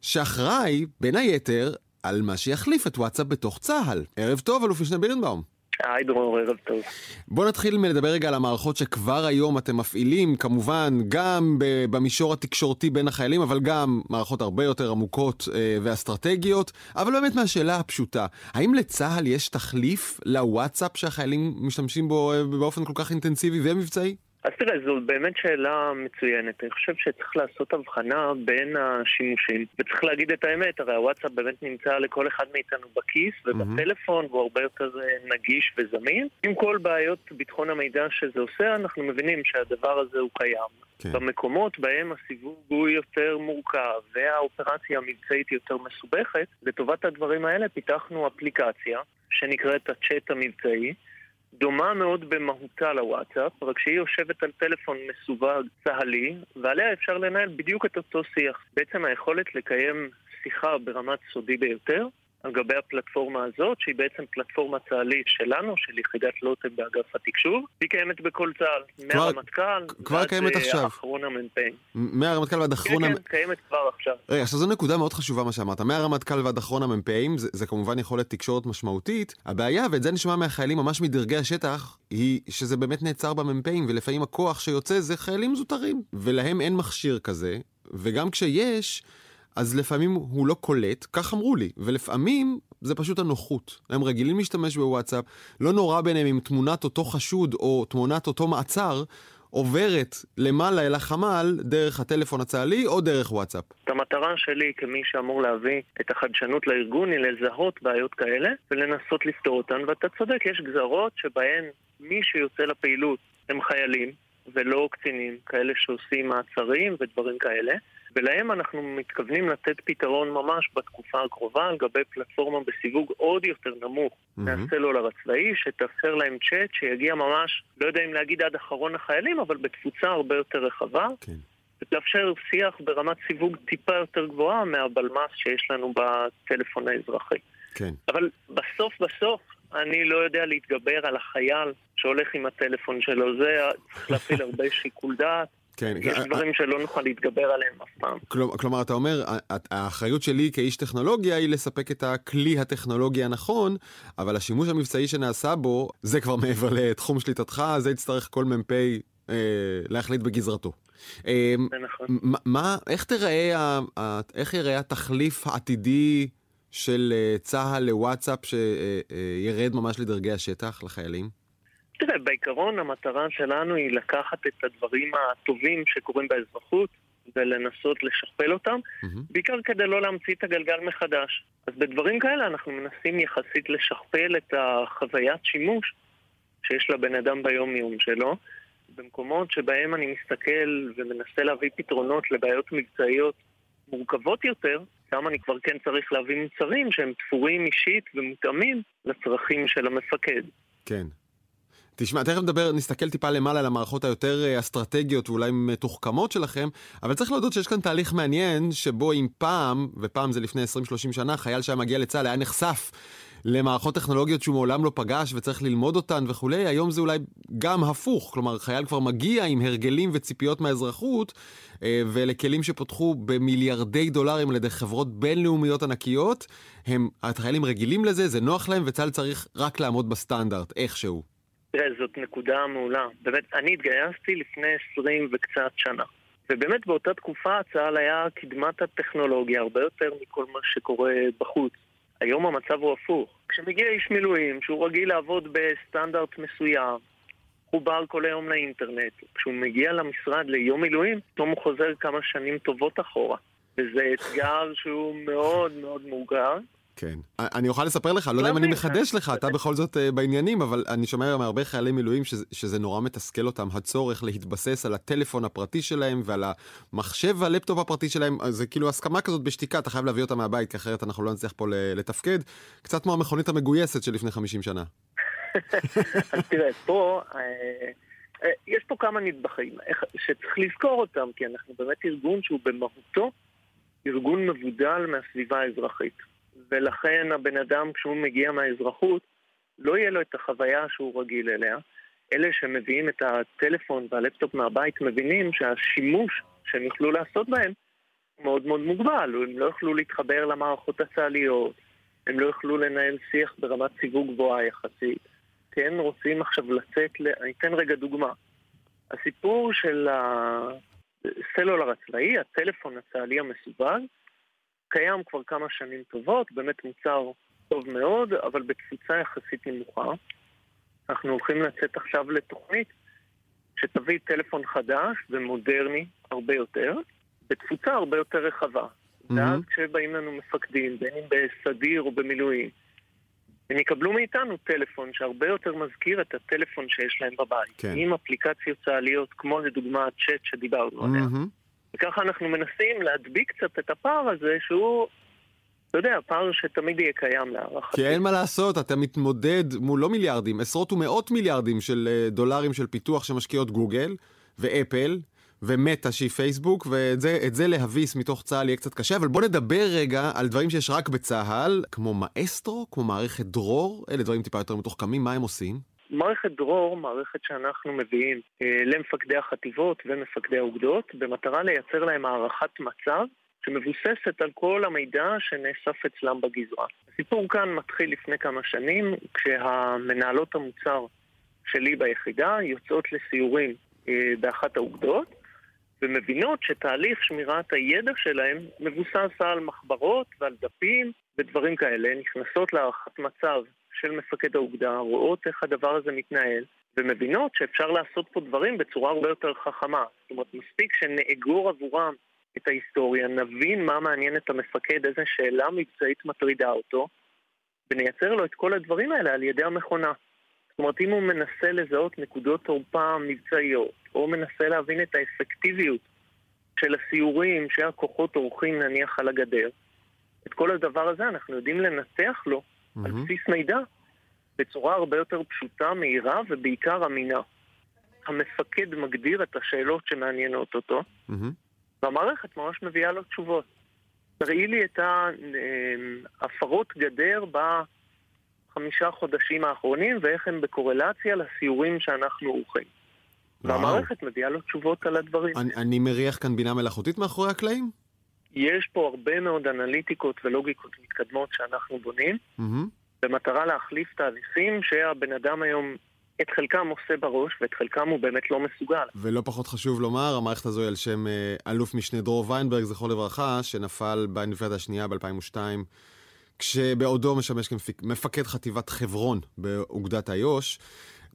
שאחראי, בין היתר, על מה שיחליף את וואטסאפ בתוך צה"ל. ערב טוב, אלוף משנה בירנבאום. היי דרור, ערב טוב. בוא נתחיל מלדבר רגע על המערכות שכבר היום אתם מפעילים, כמובן גם במישור התקשורתי בין החיילים, אבל גם מערכות הרבה יותר עמוקות אה, ואסטרטגיות. אבל באמת מהשאלה הפשוטה, האם לצה"ל יש תחליף לוואטסאפ שהחיילים משתמשים בו אה, באופן כל כך אינטנסיבי ומבצעי? אז תראה, זו באמת שאלה מצוינת. אני חושב שצריך לעשות הבחנה בין השימושים, וצריך להגיד את האמת, הרי הוואטסאפ באמת נמצא לכל אחד מאיתנו בכיס ובטלפון, והוא הרבה יותר נגיש וזמין. עם כל בעיות ביטחון המידע שזה עושה, אנחנו מבינים שהדבר הזה הוא קיים. כן. במקומות בהם הסיווג הוא יותר מורכב והאופרציה המבצעית יותר מסובכת, לטובת הדברים האלה פיתחנו אפליקציה שנקראת הצ'אט המבצעי. דומה מאוד במהותה לוואטסאפ, רק שהיא יושבת על טלפון מסווג צה"לי, ועליה אפשר לנהל בדיוק את אותו שיח. בעצם היכולת לקיים שיחה ברמת סודי ביותר, על גבי הפלטפורמה הזאת, שהיא בעצם פלטפורמה צה"לית שלנו, של יחידת לוטם באגף התקשוב, והיא קיימת בכל צה"ל, מהרמטכ"ל ועד אה, אחרון המ"פים. מהרמטכ"ל ועד אחרון המ"פים. כן, כן, קיימת כבר עכשיו. רגע, עכשיו זו נקודה מאוד חשובה מה שאמרת. מהרמטכ"ל ועד אחרון המ"פים, זה, זה כמובן יכולת תקשורת משמעותית. הבעיה, ואת זה נשמע מהחיילים ממש מדרגי השטח, היא שזה באמת נעצר במ"פים, ולפעמים הכוח שיוצא זה חיילים זוטרים, ולהם אין מכשיר כזה, וגם כשיש... אז לפעמים הוא לא קולט, כך אמרו לי, ולפעמים זה פשוט הנוחות. הם רגילים להשתמש בוואטסאפ, לא נורא ביניהם אם תמונת אותו חשוד או תמונת אותו מעצר עוברת למעלה אל החמ"ל דרך הטלפון הצה"לי או דרך וואטסאפ. המטרה שלי כמי שאמור להביא את החדשנות לארגון היא לזהות בעיות כאלה ולנסות לפתור אותן, ואתה צודק, יש גזרות שבהן מי שיוצא לפעילות הם חיילים ולא קצינים, כאלה שעושים מעצרים ודברים כאלה. ולהם אנחנו מתכוונים לתת פתרון ממש בתקופה הקרובה על גבי פלטפורמה בסיווג עוד יותר נמוך mm-hmm. מהסלולר הצבאי, שתאפשר להם צ'אט שיגיע ממש, לא יודע אם להגיד עד אחרון החיילים, אבל בתפוצה הרבה יותר רחבה. כן. ותאפשר שיח ברמת סיווג טיפה יותר גבוהה מהבלמ"ס שיש לנו בטלפון האזרחי. כן. אבל בסוף בסוף אני לא יודע להתגבר על החייל שהולך עם הטלפון שלו. זה צריך להפעיל הרבה שיקול דעת. כן. יש דברים שלא נוכל להתגבר עליהם אף פעם. כלומר, אתה אומר, האחריות שלי כאיש טכנולוגיה היא לספק את הכלי הטכנולוגי הנכון, אבל השימוש המבצעי שנעשה בו, זה כבר מעבר לתחום שליטתך, זה יצטרך כל מ"פ אה, להחליט בגזרתו. אה, נכון. מה, איך תראה, איך יראה התחליף העתידי של אה, צה"ל לוואטסאפ שירד ממש לדרגי השטח, לחיילים? תראה, בעיקרון המטרה שלנו היא לקחת את הדברים הטובים שקורים באזרחות ולנסות לשכפל אותם, mm-hmm. בעיקר כדי לא להמציא את הגלגל מחדש. אז בדברים כאלה אנחנו מנסים יחסית לשכפל את החוויית שימוש שיש לבן אדם ביום-יום שלו, במקומות שבהם אני מסתכל ומנסה להביא פתרונות לבעיות מבצעיות מורכבות יותר, שם אני כבר כן צריך להביא מוצרים שהם תפורים אישית ומותאמים לצרכים של המפקד. כן. תשמע, תכף נדבר, נסתכל טיפה למעלה על המערכות היותר אה, אסטרטגיות ואולי מתוחכמות שלכם, אבל צריך להודות שיש כאן תהליך מעניין, שבו אם פעם, ופעם זה לפני 20-30 שנה, חייל שהיה מגיע לצה"ל היה נחשף למערכות טכנולוגיות שהוא מעולם לא פגש וצריך ללמוד אותן וכולי, היום זה אולי גם הפוך, כלומר חייל כבר מגיע עם הרגלים וציפיות מהאזרחות, ואלה כלים שפותחו במיליארדי דולרים על ידי חברות בינלאומיות ענקיות, הם, החיילים רגילים לזה, זה נוח להם וצה"ל צריך רק לעמוד בסטנדרט, איכשהו. תראה, זאת נקודה מעולה. באמת, אני התגייסתי לפני עשרים וקצת שנה. ובאמת באותה תקופה צה"ל היה קדמת הטכנולוגיה הרבה יותר מכל מה שקורה בחוץ. היום המצב הוא הפוך. כשמגיע איש מילואים שהוא רגיל לעבוד בסטנדרט מסוים, חובר כל היום לאינטרנט, כשהוא מגיע למשרד ליום מילואים, פתאום הוא חוזר כמה שנים טובות אחורה. וזה אתגר שהוא מאוד מאוד מורגר. כן. אני אוכל לספר לך, לא יודע אם אני מחדש לך, אתה בכל זאת אה, בעניינים, אבל אני שומע מהרבה חיילי מילואים שזה נורא מתסכל אותם, הצורך להתבסס על הטלפון הפרטי שלהם ועל המחשב והלפטופ הפרטי שלהם, זה כאילו הסכמה כזאת בשתיקה, אתה חייב להביא אותם מהבית, כי אחרת אנחנו לא נצליח פה לתפקד. קצת כמו המכונית המגויסת של לפני 50 שנה. אז תראה, פה... אה, אה, יש פה כמה נדבכים שצריך לזכור אותם, כי אנחנו באמת ארגון שהוא במהותו ארגון מבודל מהסביבה האזרחית. ולכן הבן אדם כשהוא מגיע מהאזרחות לא יהיה לו את החוויה שהוא רגיל אליה. אלה שמביאים את הטלפון והלפטופ מהבית מבינים שהשימוש שהם יוכלו לעשות בהם מאוד מאוד מוגבל. הם לא יוכלו להתחבר למערכות הצה"ליות, הם לא יוכלו לנהל שיח ברמת סיווג גבוהה יחסית. כן רוצים עכשיו לצאת, ל... אני אתן רגע דוגמה. הסיפור של הסלולר הצבאי, הטלפון הצה"לי המסווג, קיים כבר כמה שנים טובות, באמת מוצר טוב מאוד, אבל בתפוצה יחסית נמוכה. אנחנו הולכים לצאת עכשיו לתוכנית שתביא טלפון חדש ומודרני הרבה יותר, בתפוצה הרבה יותר רחבה. Mm-hmm. ואז כשבאים לנו מפקדים, בין אם בסדיר או במילואים, הם יקבלו מאיתנו טלפון שהרבה יותר מזכיר את הטלפון שיש להם בבית. כן. עם אפליקציות צה"ליות, כמו לדוגמה הצ'אט שדיברנו עליה. וככה אנחנו מנסים להדביק קצת את הפער הזה, שהוא, אתה יודע, פער שתמיד יהיה קיים להערכתי. כי אין מה לעשות, אתה מתמודד מול לא מיליארדים, עשרות ומאות מיליארדים של אה, דולרים של פיתוח שמשקיעות גוגל ואפל. ומטא שהיא פייסבוק, ואת זה להביס מתוך צה"ל יהיה קצת קשה, אבל בוא נדבר רגע על דברים שיש רק בצה"ל, כמו מאסטרו, כמו מערכת דרור, אלה דברים טיפה יותר מתוחכמים, מה הם עושים? מערכת דרור, מערכת שאנחנו מביאים אה, למפקדי החטיבות ומפקדי האוגדות, במטרה לייצר להם הערכת מצב שמבוססת על כל המידע שנאסף אצלם בגזרה. הסיפור כאן מתחיל לפני כמה שנים, כשהמנהלות המוצר שלי ביחידה יוצאות לסיורים אה, באחת האוגדות, ומבינות שתהליך שמירת הידע שלהם מבוסס על מחברות ועל דפים ודברים כאלה, נכנסות להערכת מצב של מפקד האוגדה, רואות איך הדבר הזה מתנהל, ומבינות שאפשר לעשות פה דברים בצורה הרבה יותר חכמה. זאת אומרת, מספיק שנאגור עבורם את ההיסטוריה, נבין מה מעניין את המפקד, איזה שאלה מבצעית מטרידה אותו, ונייצר לו את כל הדברים האלה על ידי המכונה. זאת אומרת, אם הוא מנסה לזהות נקודות תורפה מבצעיות, או מנסה להבין את האפקטיביות של הסיורים שהכוחות עורכים נניח על הגדר, את כל הדבר הזה אנחנו יודעים לנתח לו mm-hmm. על בסיס מידע בצורה הרבה יותר פשוטה, מהירה ובעיקר אמינה. המפקד מגדיר את השאלות שמעניינות אותו, mm-hmm. והמערכת ממש מביאה לו תשובות. תראי לי את ההפרות גדר בחמישה חודשים האחרונים ואיך הם בקורלציה לסיורים שאנחנו עורכים. והמערכת מביאה לו תשובות על הדברים. אני, אני מריח כאן בינה מלאכותית מאחורי הקלעים? יש פה הרבה מאוד אנליטיקות ולוגיקות מתקדמות שאנחנו בונים, mm-hmm. במטרה להחליף תהליכים שהבן אדם היום את חלקם עושה בראש, ואת חלקם הוא באמת לא מסוגל. ולא פחות חשוב לומר, המערכת הזו היא על שם אה, אלוף משנה דרור ויינברג, זכרו לברכה, שנפל באינתיפאדה השנייה ב-2002, כשבעודו משמש כמפקד חטיבת חברון באוגדת איו"ש.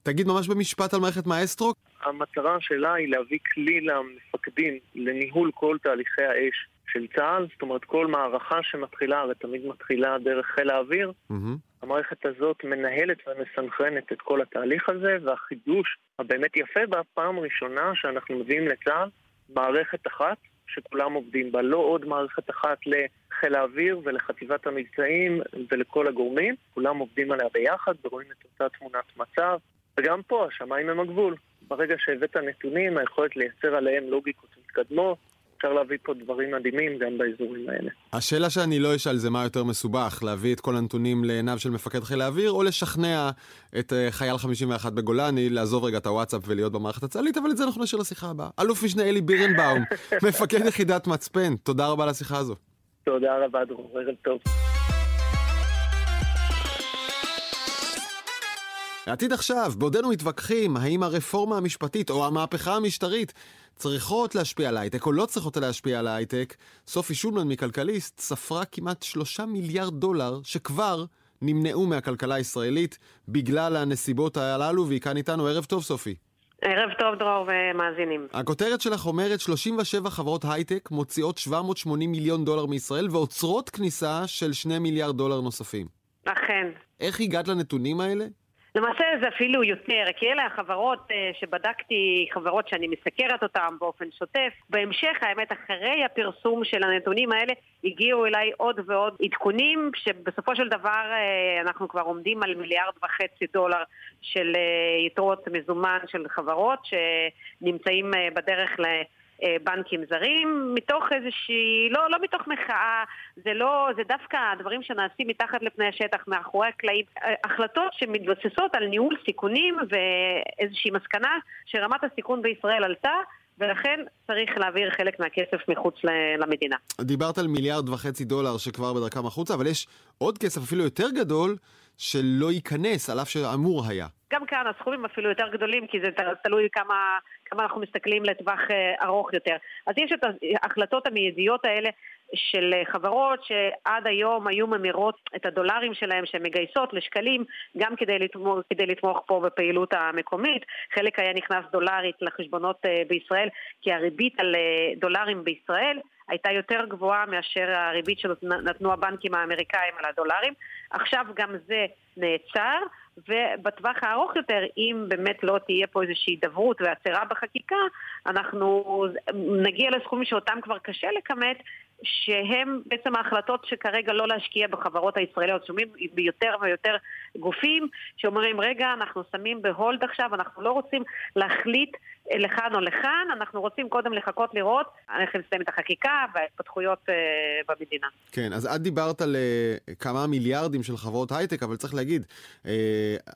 תגיד ממש במשפט על מערכת מאסטרו. המטרה שלה היא להביא כלי למפקדים לניהול כל תהליכי האש של צה"ל, זאת אומרת כל מערכה שמתחילה, הרי תמיד מתחילה דרך חיל האוויר, mm-hmm. המערכת הזאת מנהלת ומסנכרנת את כל התהליך הזה, והחידוש הבאמת יפה בה, פעם ראשונה שאנחנו מביאים לצה"ל מערכת אחת שכולם עובדים בה, לא עוד מערכת אחת לחיל האוויר ולחטיבת המבצעים ולכל הגורמים, כולם עובדים עליה ביחד ורואים את אותה תמונת מצב, וגם פה השמיים הם הגבול. ברגע שהבאת נתונים, היכולת לייצר עליהם לוגיקות מתקדמות, אפשר להביא פה דברים מדהימים גם באזורים האלה. השאלה שאני לא אשאל זה מה יותר מסובך, להביא את כל הנתונים לעיניו של מפקד חיל האוויר, או לשכנע את uh, חייל 51 בגולני לעזוב רגע את הוואטסאפ ולהיות במערכת הצה"לית, אבל את זה אנחנו נשאיר לשיחה הבאה. אלוף משנה אלי בירנבאום, מפקד יחידת מצפן, תודה רבה על השיחה הזו. תודה רבה, דרור, ערב טוב. עתיד עכשיו, בעודנו מתווכחים האם הרפורמה המשפטית או המהפכה המשטרית צריכות להשפיע על ההייטק או לא צריכות להשפיע על ההייטק, סופי שולמן מכלכליסט ספרה כמעט שלושה מיליארד דולר שכבר נמנעו מהכלכלה הישראלית בגלל הנסיבות הללו, והיא כאן איתנו. ערב טוב, סופי. ערב טוב, דרור ומאזינים. הכותרת שלך אומרת 37 חברות הייטק מוציאות 780 מיליון דולר מישראל ועוצרות כניסה של 2 מיליארד דולר נוספים. אכן. איך הגעת לנתונים האלה? למעשה זה אפילו יותר, כי אלה החברות אה, שבדקתי, חברות שאני מסקרת אותן באופן שוטף. בהמשך, האמת, אחרי הפרסום של הנתונים האלה, הגיעו אליי עוד ועוד עדכונים, שבסופו של דבר אה, אנחנו כבר עומדים על מיליארד וחצי דולר של אה, יתרות מזומן של חברות שנמצאים בדרך ל... אה, בנקים זרים, מתוך איזושהי, לא, לא מתוך מחאה, זה לא, זה דווקא הדברים שנעשים מתחת לפני השטח, מאחורי הקלעים, אה, החלטות שמתבססות על ניהול סיכונים ואיזושהי מסקנה שרמת הסיכון בישראל עלתה ולכן צריך להעביר חלק מהכסף מחוץ למדינה. דיברת על מיליארד וחצי דולר שכבר בדרכם החוצה, אבל יש עוד כסף אפילו יותר גדול שלא ייכנס, על אף שאמור היה. גם כאן הסכומים אפילו יותר גדולים, כי זה תלוי כמה, כמה אנחנו מסתכלים לטווח אה, ארוך יותר. אז יש את ההחלטות המיידיות האלה של אה, חברות שעד היום היו ממירות את הדולרים שלהם שהן מגייסות לשקלים גם כדי לתמוך, כדי לתמוך פה בפעילות המקומית. חלק היה נכנס דולרית לחשבונות אה, בישראל כי הריבית על דולרים בישראל הייתה יותר גבוהה מאשר הריבית שנתנו הבנקים האמריקאים על הדולרים. עכשיו גם זה נעצר, ובטווח הארוך יותר, אם באמת לא תהיה פה איזושהי הידברות ועצירה בחקיקה, אנחנו נגיע לסכומים שאותם כבר קשה לכמת, שהם בעצם ההחלטות שכרגע לא להשקיע בחברות הישראליות. שומעים ביותר ויותר גופים שאומרים, רגע, אנחנו שמים בהולד עכשיו, אנחנו לא רוצים להחליט לכאן או לכאן, אנחנו רוצים קודם לחכות לראות איך נסיים את החקיקה וההתפתחויות uh, במדינה. כן, אז את דיברת על uh, כמה מיליארדים של חברות הייטק, אבל צריך להגיד, uh,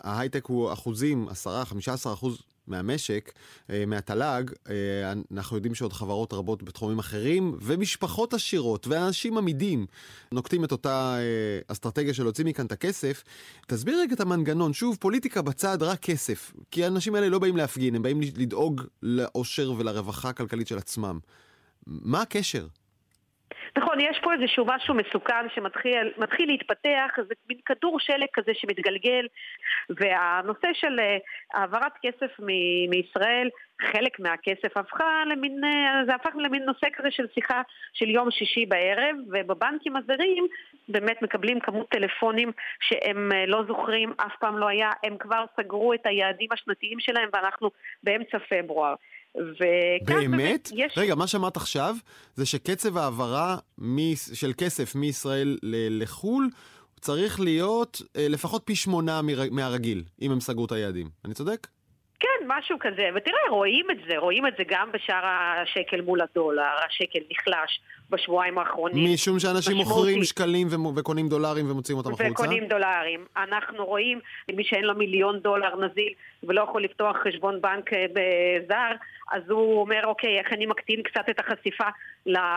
ההייטק הוא אחוזים, 10-15 אחוז מהמשק, אה, מהתל"ג, אה, אנחנו יודעים שעוד חברות רבות בתחומים אחרים, ומשפחות עשירות ואנשים עמידים נוקטים את אותה אה, אסטרטגיה של להוציא מכאן את הכסף. תסביר רגע את המנגנון, שוב, פוליטיקה בצד, רק כסף. כי האנשים האלה לא באים להפגין, הם באים לדאוג לאושר ולרווחה הכלכלית של עצמם. מה הקשר? נכון, יש פה איזשהו משהו מסוכן שמתחיל להתפתח, זה מין כדור שלג כזה שמתגלגל, והנושא של אה, העברת כסף מ- מישראל, חלק מהכסף הפכה למין, אה, זה הפך למין נושא כזה של שיחה של יום שישי בערב, ובבנקים הזרים באמת מקבלים כמות טלפונים שהם אה, לא זוכרים, אף פעם לא היה, הם כבר סגרו את היעדים השנתיים שלהם ואנחנו באמצע פברואר. באמת? יש... רגע, מה שאמרת עכשיו זה שקצב העברה מ... של כסף מישראל ל... לחו"ל צריך להיות אה, לפחות פי שמונה מר... מהרגיל, אם הם סגרו את היעדים. אני צודק? כן, משהו כזה. ותראה, רואים את זה, רואים את זה גם בשער השקל מול הדולר, השקל נחלש בשבועיים האחרונים. משום שאנשים מוכרים שקלים ו- וקונים דולרים ומוציאים אותם החוצה? וקונים דולרים. אנחנו רואים, מי שאין לו מיליון דולר נזיל, ולא יכול לפתוח חשבון בנק אה, בזר, אז הוא אומר, אוקיי, איך אני מקטין קצת את החשיפה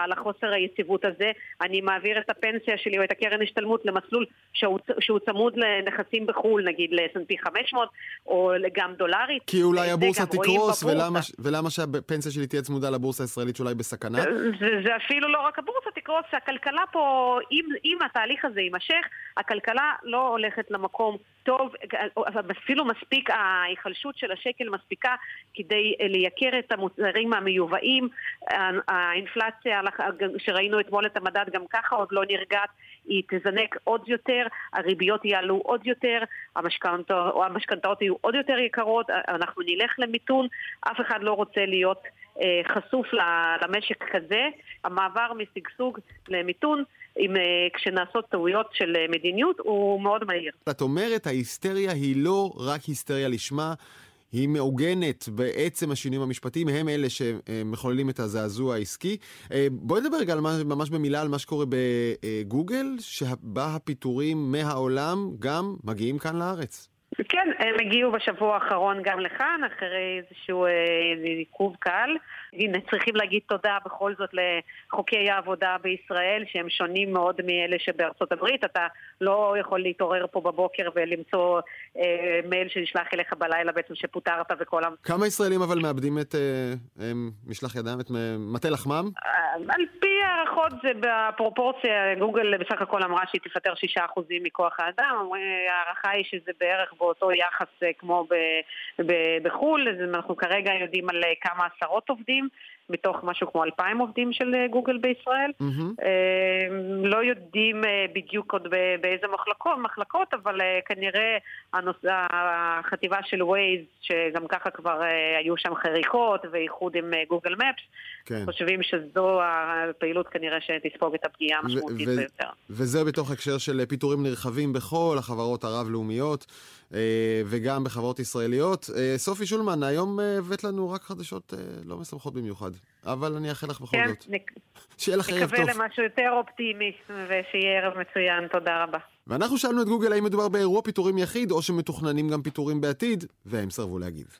לחוסר היציבות הזה, אני מעביר את הפנסיה שלי או את הקרן השתלמות למסלול שהוא, שהוא צמוד לנכסים בחו"ל, נגיד ל-S&P 500 או גם דולרית. כי אולי הבורסה תקרוס, ולמה, ולמה שהפנסיה שלי תהיה צמודה לבורסה הישראלית שאולי בסכנה? זה, זה אפילו לא רק הבורסה תקרוס, הכלכלה פה, אם, אם התהליך הזה יימשך, הכלכלה לא הולכת למקום טוב, אפילו מספיק, ההיחלשות של השקל מספיקה כדי לייקר את המוצרים המיובאים, האינפלציה שראינו אתמול את המדד גם ככה עוד לא נרגעת, היא תזנק עוד יותר, הריביות יעלו עוד יותר, המשכנתאות יהיו עוד יותר יקרות, אנחנו נלך למיתון, אף אחד לא רוצה להיות אה, חשוף למשק כזה, המעבר משגשוג למיתון אם, אה, כשנעשות טעויות של אה, מדיניות הוא מאוד מהיר. את אומרת ההיסטריה היא לא רק היסטריה לשמה, היא מעוגנת בעצם השינויים המשפטיים, הם אלה שמחוללים את הזעזוע העסקי. בואי נדבר רגע ממש במילה על מה שקורה בגוגל, שבה הפיטורים מהעולם גם מגיעים כאן לארץ. כן, הם הגיעו בשבוע האחרון גם לכאן, אחרי איזשהו עיכוב קל. הנה, צריכים להגיד תודה בכל זאת לחוקי העבודה בישראל, שהם שונים מאוד מאלה שבארצות הברית. אתה לא יכול להתעורר פה בבוקר ולמצוא אה, מייל שנשלח אליך בלילה בעצם שפוטרת וכל ה... כמה ישראלים אבל מאבדים את אה, משלח ידם, את מטה לחמם? אה, על פי הערכות זה בפרופורציה, גוגל בסך הכל אמרה שהיא תפטר 6% מכוח האדם, ההערכה היא שזה בערך באותו יחס אה, כמו בחו"ל, אז אנחנו כרגע יודעים על אה, כמה עשרות עובדים. מתוך משהו כמו אלפיים עובדים של אה, גוגל בישראל. Mm-hmm. לא יודעים בדיוק עוד באיזה מחלקות, מחלקות אבל כנראה הנוס... החטיבה של ווייז, שגם ככה כבר היו שם חריקות ואיחוד עם גוגל מפס, כן. חושבים שזו הפעילות כנראה שתספוג את הפגיעה המשמעותית ו- ביותר. וזה בתוך הקשר של פיטורים נרחבים בכל החברות הרב-לאומיות. אה, וגם בחברות ישראליות. אה, סופי שולמן, היום אה, הבאת לנו רק חדשות לא משמחות במיוחד, אבל אני אאחל לך בכל כן, זאת. נק... שיהיה לך ערב טוב. נקווה למשהו יותר אופטימי, ושיהיה ערב מצוין, תודה רבה. ואנחנו שאלנו את גוגל האם מדובר באירוע פיטורים יחיד, או שמתוכננים גם פיטורים בעתיד, והם סרבו להגיב.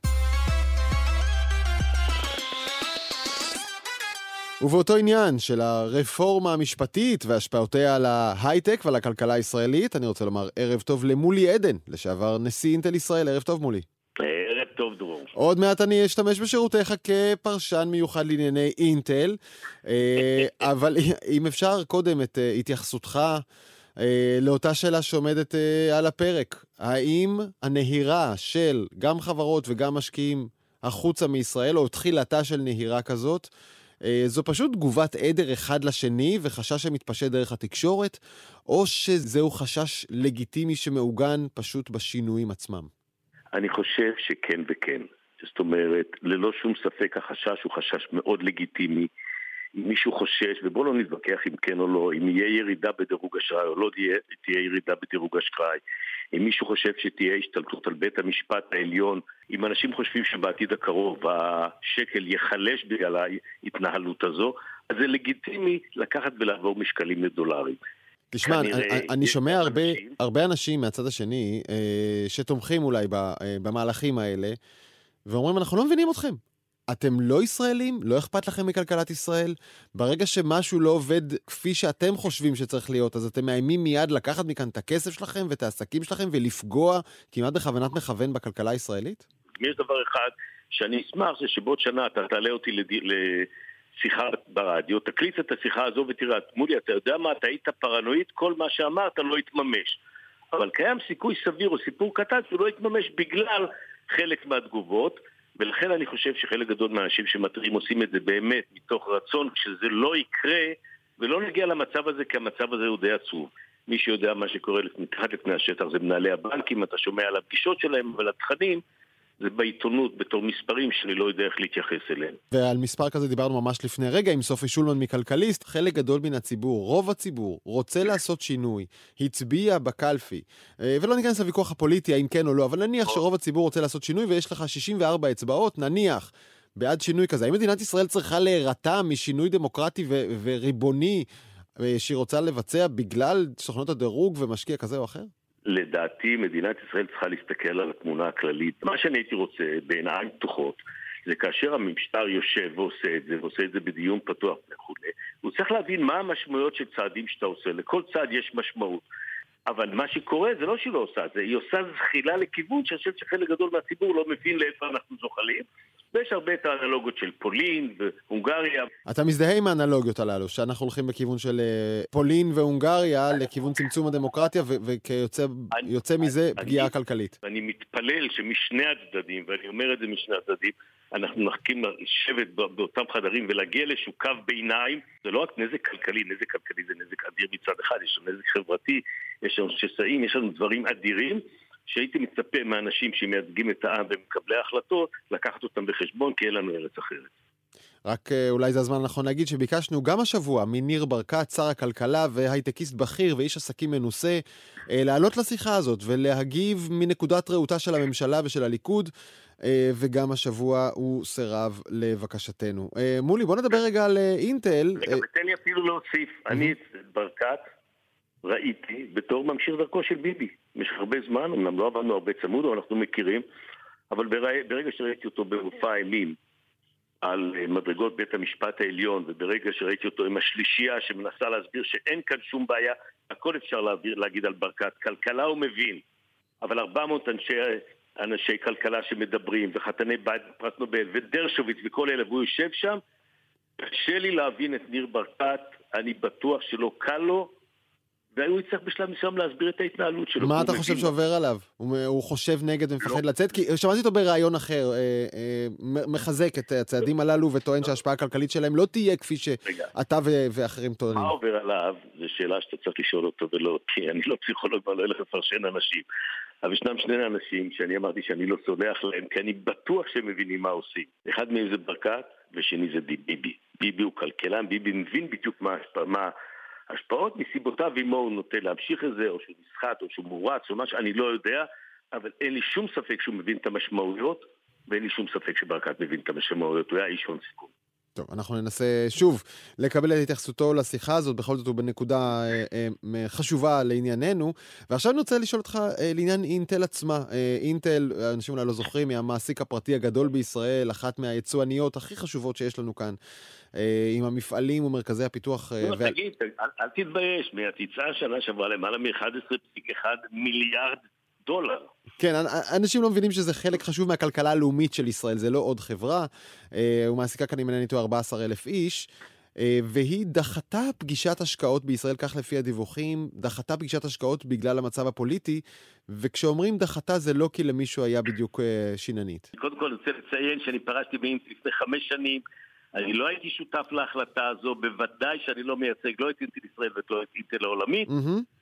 ובאותו עניין של הרפורמה המשפטית והשפעותיה על ההייטק ועל הכלכלה הישראלית, אני רוצה לומר ערב טוב למולי עדן, לשעבר נשיא אינטל ישראל. ערב טוב מולי. ערב טוב דרור. עוד מעט אני אשתמש בשירותיך כפרשן מיוחד לענייני אינטל, אה, אבל אם אפשר קודם את אה, התייחסותך אה, לאותה שאלה שעומדת על הפרק. האם הנהירה של גם חברות וגם משקיעים החוצה מישראל, או תחילתה של נהירה כזאת, זו פשוט תגובת עדר אחד לשני וחשש שמתפשט דרך התקשורת, או שזהו חשש לגיטימי שמעוגן פשוט בשינויים עצמם? אני חושב שכן וכן. זאת אומרת, ללא שום ספק החשש הוא חשש מאוד לגיטימי. מישהו חושש, ובואו לא נתווכח אם כן או לא, אם יהיה ירידה בדירוג אשראי או לא תהיה, תהיה ירידה בדירוג אשראי, אם מישהו חושב שתהיה השתלטות על בית המשפט העליון, אם אנשים חושבים שבעתיד הקרוב השקל ייחלש בגלל ההתנהלות הזו, אז זה לגיטימי לקחת ולעבור משקלים לדולרים. תשמע, אני, אני שומע הרבה, הרבה אנשים מהצד השני אה, שתומכים אולי אה, במהלכים האלה, ואומרים, אנחנו לא מבינים אתכם. אתם לא ישראלים? לא אכפת לכם מכלכלת ישראל? ברגע שמשהו לא עובד כפי שאתם חושבים שצריך להיות, אז אתם מאיימים מיד לקחת מכאן את הכסף שלכם ואת העסקים שלכם ולפגוע כמעט בכוונת מכוון בכלכלה הישראלית? יש דבר אחד שאני אשמח, שבעוד שנה אתה תעלה אותי לד... לשיחה ברדיו, תקליט את השיחה הזו ותראה, מולי, אתה יודע מה, אתה היית פרנואיד, כל מה שאמרת לא יתממש. אבל קיים סיכוי סביר או סיפור קטן שהוא לא יתממש בגלל חלק מהתגובות. ולכן אני חושב שחלק גדול מהאנשים שמתריעים עושים את זה באמת מתוך רצון שזה לא יקרה ולא נגיע למצב הזה כי המצב הזה הוא די עצוב. מי שיודע מה שקורה מתחת לפני השטח זה מנהלי הבנקים, אתה שומע על הפגישות שלהם, אבל התכנים זה בעיתונות בתור מספרים שאני לא יודע איך להתייחס אליהם. ועל מספר כזה דיברנו ממש לפני רגע עם סופי שולמן מכלכליסט. חלק גדול מן הציבור, רוב הציבור, רוצה לעשות שינוי, הצביע בקלפי, אה, ולא ניכנס לוויכוח הפוליטי האם כן או לא, אבל נניח שרוב הציבור רוצה לעשות שינוי ויש לך 64 אצבעות, נניח. בעד שינוי כזה. האם מדינת ישראל צריכה להירתע משינוי דמוקרטי ו- וריבוני אה, שהיא רוצה לבצע בגלל סוכנות הדירוג ומשקיע כזה או אחר? לדעתי מדינת ישראל צריכה להסתכל על התמונה הכללית. מה שאני הייתי רוצה, בעיניים פתוחות, זה כאשר המשטר יושב ועושה את זה, ועושה את זה בדיון פתוח וכולי, הוא צריך להבין מה המשמעויות של צעדים שאתה עושה. לכל צעד יש משמעות. אבל מה שקורה זה לא שהיא לא עושה את זה, היא עושה זחילה לכיוון שאני חושב שחלק גדול מהציבור לא מבין לאיפה אנחנו זוחלים. ויש הרבה את האנלוגיות של פולין והונגריה. אתה מזדהה עם האנלוגיות הללו, שאנחנו הולכים בכיוון של אה, פולין והונגריה לכיוון צמצום הדמוקרטיה, וכיוצא מזה אני, פגיעה כלכלית. אני מתפלל שמשני הצדדים, ואני אומר את זה משני הצדדים, אנחנו נחכים לשבת באותם חדרים ולהגיע לאיזשהו קו ביניים, זה לא רק נזק כלכלי, נזק כלכלי זה נזק אדיר מצד אחד, יש לנו נזק חברתי, יש לנו שסעים, יש לנו דברים אדירים, שהייתי מצפה מאנשים שמייצגים את העם ומקבלי ההחלטות, לקחת אותם בחשבון, כי אין לנו ארץ אחרת. רק אה, אולי זה הזמן הנכון להגיד שביקשנו גם השבוע מניר ברקת, שר הכלכלה והייטקיסט בכיר ואיש עסקים מנוסה, אה, לעלות לשיחה הזאת ולהגיב מנקודת ראותה של הממשלה ושל הליכוד, אה, וגם השבוע הוא סירב לבקשתנו. מולי, בוא נדבר רגע על אינטל. רגע, ותן לי אפילו להוסיף. אני ברקת ראיתי בתור ממשיך דרכו של ביבי. במשך הרבה זמן, אמנם לא עבדנו הרבה צמוד, אבל אנחנו מכירים, אבל ברגע שראיתי אותו במופע אימים על אה, מדרגות בית המשפט העליון, וברגע שראיתי אותו עם השלישייה שמנסה להסביר שאין כאן שום בעיה, הכל אפשר להביר, להגיד על ברקת. כלכלה הוא מבין, אבל 400 אנשי, אנשי כלכלה שמדברים, וחתני בית בפרס נובל, ודרשוביץ וכל אלה, והוא יושב שם, קשה לי להבין את ניר ברקת, אני בטוח שלא קל לו, והוא יצטרך בשלב מסוים להסביר את ההתנהלות שלו. מה אתה חושב שעובר עליו? הוא, הוא חושב נגד ומפחד לא. לצאת? כי שמעתי אותו בריאיון אחר, אה, אה, מחזק את הצעדים הללו וטוען לא. שההשפעה הכלכלית שלהם לא תהיה כפי שאתה ו- ואחרים טוענים. מה עובר עליו? זו שאלה שאתה צריך לשאול אותו ולא, כי אני לא פסיכולוג ואני לא אלך לפרשן אנשים. אבל ישנם שני אנשים שאני אמרתי שאני לא סולח להם, כי אני בטוח שהם מבינים מה עושים. אחד מהם זה ברקת, ושני זה ביבי. ביבי הוא כלכלן, ביבי מבין בדיוק מה, מה השפעות מסיבותיו עמו הוא נוטה להמשיך את זה, או שהוא נסחט, או שהוא מורץ, או משהו, אני לא יודע, אבל אין לי שום ספק שהוא מבין את המשמעויות, ואין לי שום ספק שברקת מבין את המשמעויות, הוא היה איש הון סיכון. טוב, אנחנו ננסה שוב לקבל את התייחסותו לשיחה הזאת, בכל זאת הוא בנקודה אה, אה, חשובה לענייננו. ועכשיו אני רוצה לשאול אותך אה, לעניין אינטל עצמה. אינטל, אנשים אולי לא זוכרים, היא המעסיק הפרטי הגדול בישראל, אחת מהיצואניות הכי חשובות שיש לנו כאן, עם המפעלים ומרכזי הפיתוח. לא, תגיד, אל, אל תתבייש, את יצאה שנה שעברה למעלה מ-11.1 מיליארד דולר. כן, אנשים לא מבינים שזה חלק חשוב מהכלכלה הלאומית של ישראל, זה לא עוד חברה. אה, הוא מעסיקה כאן, אם אינני טועה, 14 אלף איש. אה, והיא דחתה פגישת השקעות בישראל, כך לפי הדיווחים, דחתה פגישת השקעות בגלל המצב הפוליטי, וכשאומרים דחתה זה לא כי למישהו היה בדיוק אה, שיננית. קודם כל אני רוצה לציין שאני פרשתי באינטל לפני חמש שנים, אני לא הייתי שותף להחלטה הזו, בוודאי שאני לא מייצג לא את אינטל ישראל ולא את אינטל העולמית. Mm-hmm.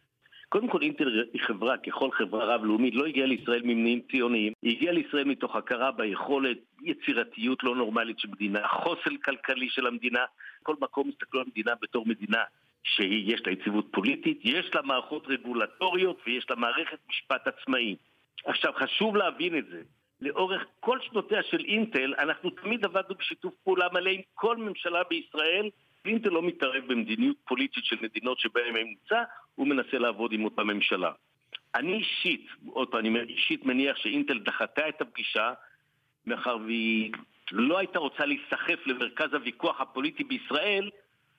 קודם כל אינטל היא חברה, ככל חברה רב-לאומית, לא הגיעה לישראל ממניעים ציוניים, היא הגיעה לישראל מתוך הכרה ביכולת, יצירתיות לא נורמלית של מדינה, חוסן כלכלי של המדינה, כל מקום מסתכלו על המדינה בתור מדינה שיש לה יציבות פוליטית, יש לה מערכות רגולטוריות ויש לה מערכת משפט עצמאי. עכשיו, חשוב להבין את זה. לאורך כל שנותיה של אינטל, אנחנו תמיד עבדנו בשיתוף פעולה מלא עם כל ממשלה בישראל, אינטל לא מתערב במדיניות פוליטית של מדינות שבהן הם נמצא, הוא מנסה לעבוד עם אותה ממשלה. אני אישית, עוד פעם, אני אישית מניח שאינטל דחתה את הפגישה, מאחר והיא לא הייתה רוצה להיסחף למרכז הוויכוח הפוליטי בישראל,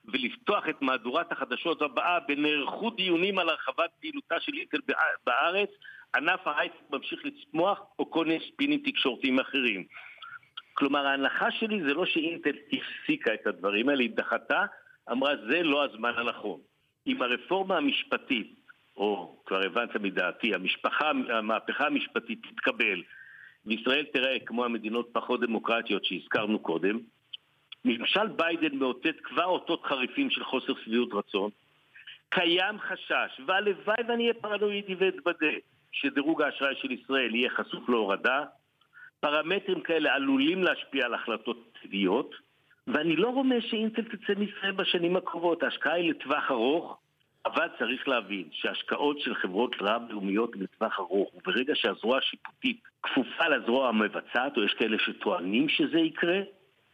ולפתוח את מהדורת החדשות הבאה בנערכו דיונים על הרחבת פעילותה של אינטל בארץ, ענף ההייטק ממשיך לצמוח, או כל מיני ספינים תקשורתיים אחרים. כלומר, ההנחה שלי זה לא שאינטל הפסיקה את הדברים האלה, היא דחתה, אמרה זה לא הזמן הנכון. אם הרפורמה המשפטית, או כבר הבנת מדעתי, המשפחה, המהפכה המשפטית תתקבל, וישראל תראה כמו המדינות פחות דמוקרטיות שהזכרנו קודם, ממשל ביידן מאותת כבר אותות חריפים של חוסר שביעות רצון, קיים חשש, והלוואי ואני אהיה פרנואידי ואתבדה, שדירוג האשראי של ישראל יהיה חשוף להורדה, פרמטרים כאלה עלולים להשפיע על החלטות עתידיות, ואני לא רומז שאינטל תצא מישראל בשנים הקרובות. ההשקעה היא לטווח ארוך, אבל צריך להבין שהשקעות של חברות רב-לאומיות הן לטווח ארוך, וברגע שהזרוע השיפוטית כפופה לזרוע המבצעת, או יש כאלה שטוענים שזה יקרה,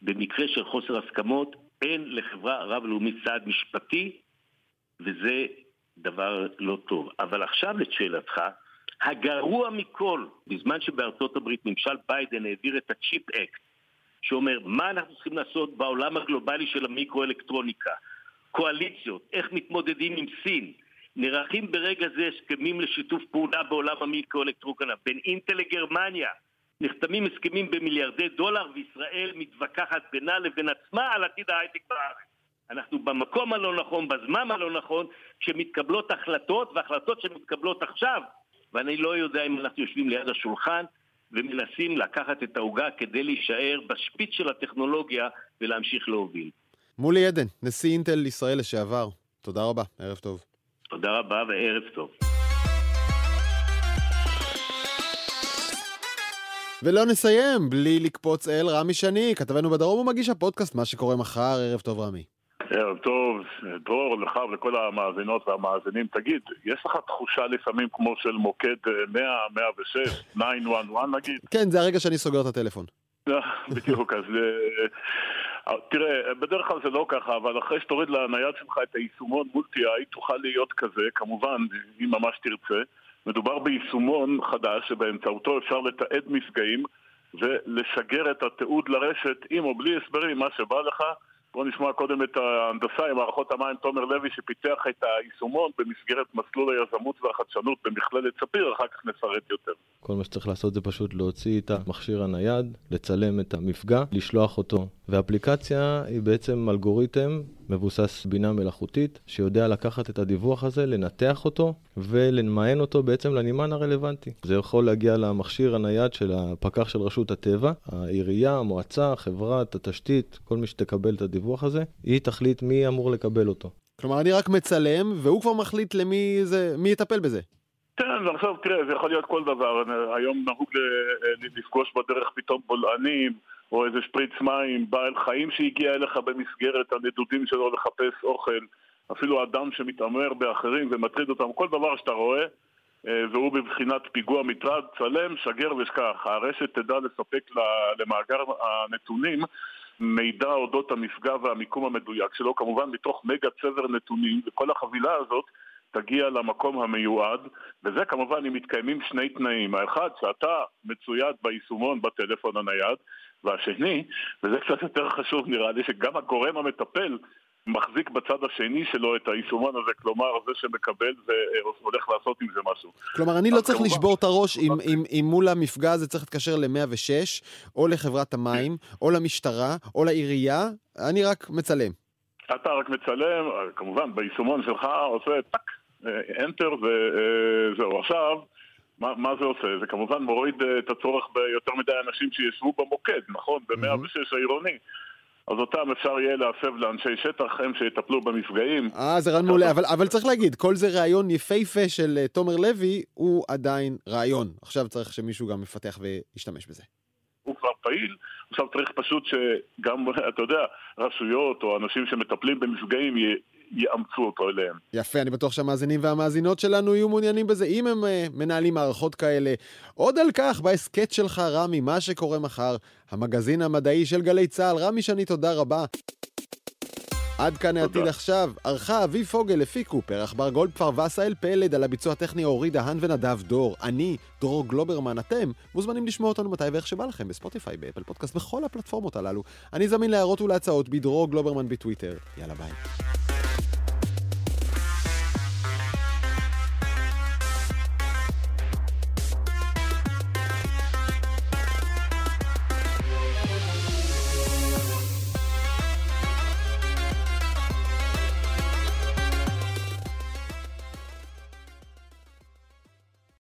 במקרה של חוסר הסכמות, אין לחברה רב-לאומית צעד משפטי, וזה דבר לא טוב. אבל עכשיו לשאלתך, הגרוע מכל, בזמן שבארצות הברית ממשל ביידן העביר את ה Chip Act, שאומר מה אנחנו צריכים לעשות בעולם הגלובלי של המיקרואלקטרוניקה, קואליציות, איך מתמודדים עם סין, נערכים ברגע זה הסכמים לשיתוף פעולה בעולם המיקרואלקטרוניקה בין אינטל לגרמניה, נחתמים הסכמים במיליארדי דולר וישראל מתווכחת בינה לבין עצמה על עתיד ההייטק בארץ. אנחנו במקום הלא נכון, בזמן הלא נכון, כשמתקבלות החלטות, והחלטות שמתקבלות עכשיו, ואני לא יודע אם אנחנו יושבים ליד השולחן ומנסים לקחת את העוגה כדי להישאר בשפיץ של הטכנולוגיה ולהמשיך להוביל. מולי עדן, נשיא אינטל ישראל לשעבר, תודה רבה, ערב טוב. תודה רבה וערב טוב. ולא נסיים בלי לקפוץ אל רמי שני, כתבנו בדרום ומגיש הפודקאסט מה שקורה מחר, ערב טוב רמי. ערב טוב, דרור, לך ולכל המאזינות והמאזינים. תגיד, יש לך תחושה לפעמים כמו של מוקד 100, 106, 911 נגיד? כן, זה הרגע שאני סוגר את הטלפון. בדיוק, אז אה, תראה, בדרך כלל זה לא ככה, אבל אחרי שתוריד לנייד שלך את היישומון מולטי-איי, תוכל להיות כזה, כמובן, אם ממש תרצה. מדובר ביישומון חדש שבאמצעותו אפשר לתעד מפגעים ולשגר את התיעוד לרשת עם או בלי הסברים, מה שבא לך. בואו נשמע קודם את ההנדסאי מערכות המים תומר לוי שפיתח את היישומון במסגרת מסלול היזמות והחדשנות במכללת ספיר, אחר כך נפרט יותר. כל מה שצריך לעשות זה פשוט להוציא את המכשיר הנייד, לצלם את המפגע, לשלוח אותו. ואפליקציה היא בעצם אלגוריתם מבוסס בינה מלאכותית, שיודע לקחת את הדיווח הזה, לנתח אותו ולנמיין אותו בעצם לנימן הרלוונטי. זה יכול להגיע למכשיר הנייד של הפקח של רשות הטבע, העירייה, המועצה, חברת, התשתית, כל מי שתקבל את הדיווח הזה, היא תחליט מי אמור לקבל אותו. כלומר, אני רק מצלם, והוא כבר מחליט למי זה, מי יטפל בזה. כן, ועכשיו תראה, זה יכול להיות כל דבר. היום נהוג לפגוש בדרך פתאום בולענים, או איזה שפריץ מים, בעל חיים שהגיע אליך במסגרת הנדודים שלו לחפש אוכל, אפילו אדם שמתעמר באחרים ומטריד אותם, כל דבר שאתה רואה, אה, והוא בבחינת פיגוע מטרד, צלם, שגר ושכח. הרשת תדע לספק למאגר הנתונים מידע אודות המפגע והמיקום המדויק שלו, כמובן מתוך מגה צבר נתונים, וכל החבילה הזאת תגיע למקום המיועד, וזה כמובן אם מתקיימים שני תנאים. האחד, שאתה מצויד ביישומון בטלפון הנייד, והשני, וזה קצת יותר חשוב נראה לי, שגם הגורם המטפל מחזיק בצד השני שלו את היישומון הזה, כלומר זה שמקבל והולך לעשות עם זה משהו. כלומר, אני לא צריך כמובן... לשבור את הראש אם, אם, אם מול המפגע הזה צריך להתקשר ל-106, או לחברת המים, או למשטרה, או לעירייה, אני רק מצלם. אתה רק מצלם, כמובן ביישומון שלך עושה טאק, enter וזהו. עכשיו, מה, מה זה עושה? זה כמובן מוריד אה, את הצורך ביותר מדי אנשים שישבו במוקד, נכון? ב-106 העירוני. אז אותם אפשר יהיה להסב לאנשי שטח, הם שיטפלו במפגעים. אה, זה רעיון מעולה, אבל, אבל צריך להגיד, כל זה רעיון יפהפה של uh, תומר לוי, הוא עדיין רעיון. עכשיו צריך שמישהו גם יפתח וישתמש בזה. הוא כבר פעיל, עכשיו צריך פשוט שגם, אתה יודע, רשויות או אנשים שמטפלים במפגעים יאמצו אותו אליהם. יפה, אני בטוח שהמאזינים והמאזינות שלנו יהיו מעוניינים בזה, אם הם uh, מנהלים מערכות כאלה. עוד על כך, בהסכת שלך, רמי, מה שקורה מחר, המגזין המדעי של גלי צה"ל. רמי שני, תודה רבה. עד כאן העתיד עכשיו, ערכה אביב פוגל, הפיקו, פרח בר גולדפר ועשאל פלד, על הביצוע הטכני אורי דהן ונדב דור. אני, דרור גלוברמן, אתם מוזמנים לשמוע אותנו מתי ואיך שבא לכם, בספוטיפיי, באפל פודקאסט, בכל הפלטפורמות הללו. אני זמין להערות ולהצעות בדרור גלוברמן בטוויטר. יאללה ביי.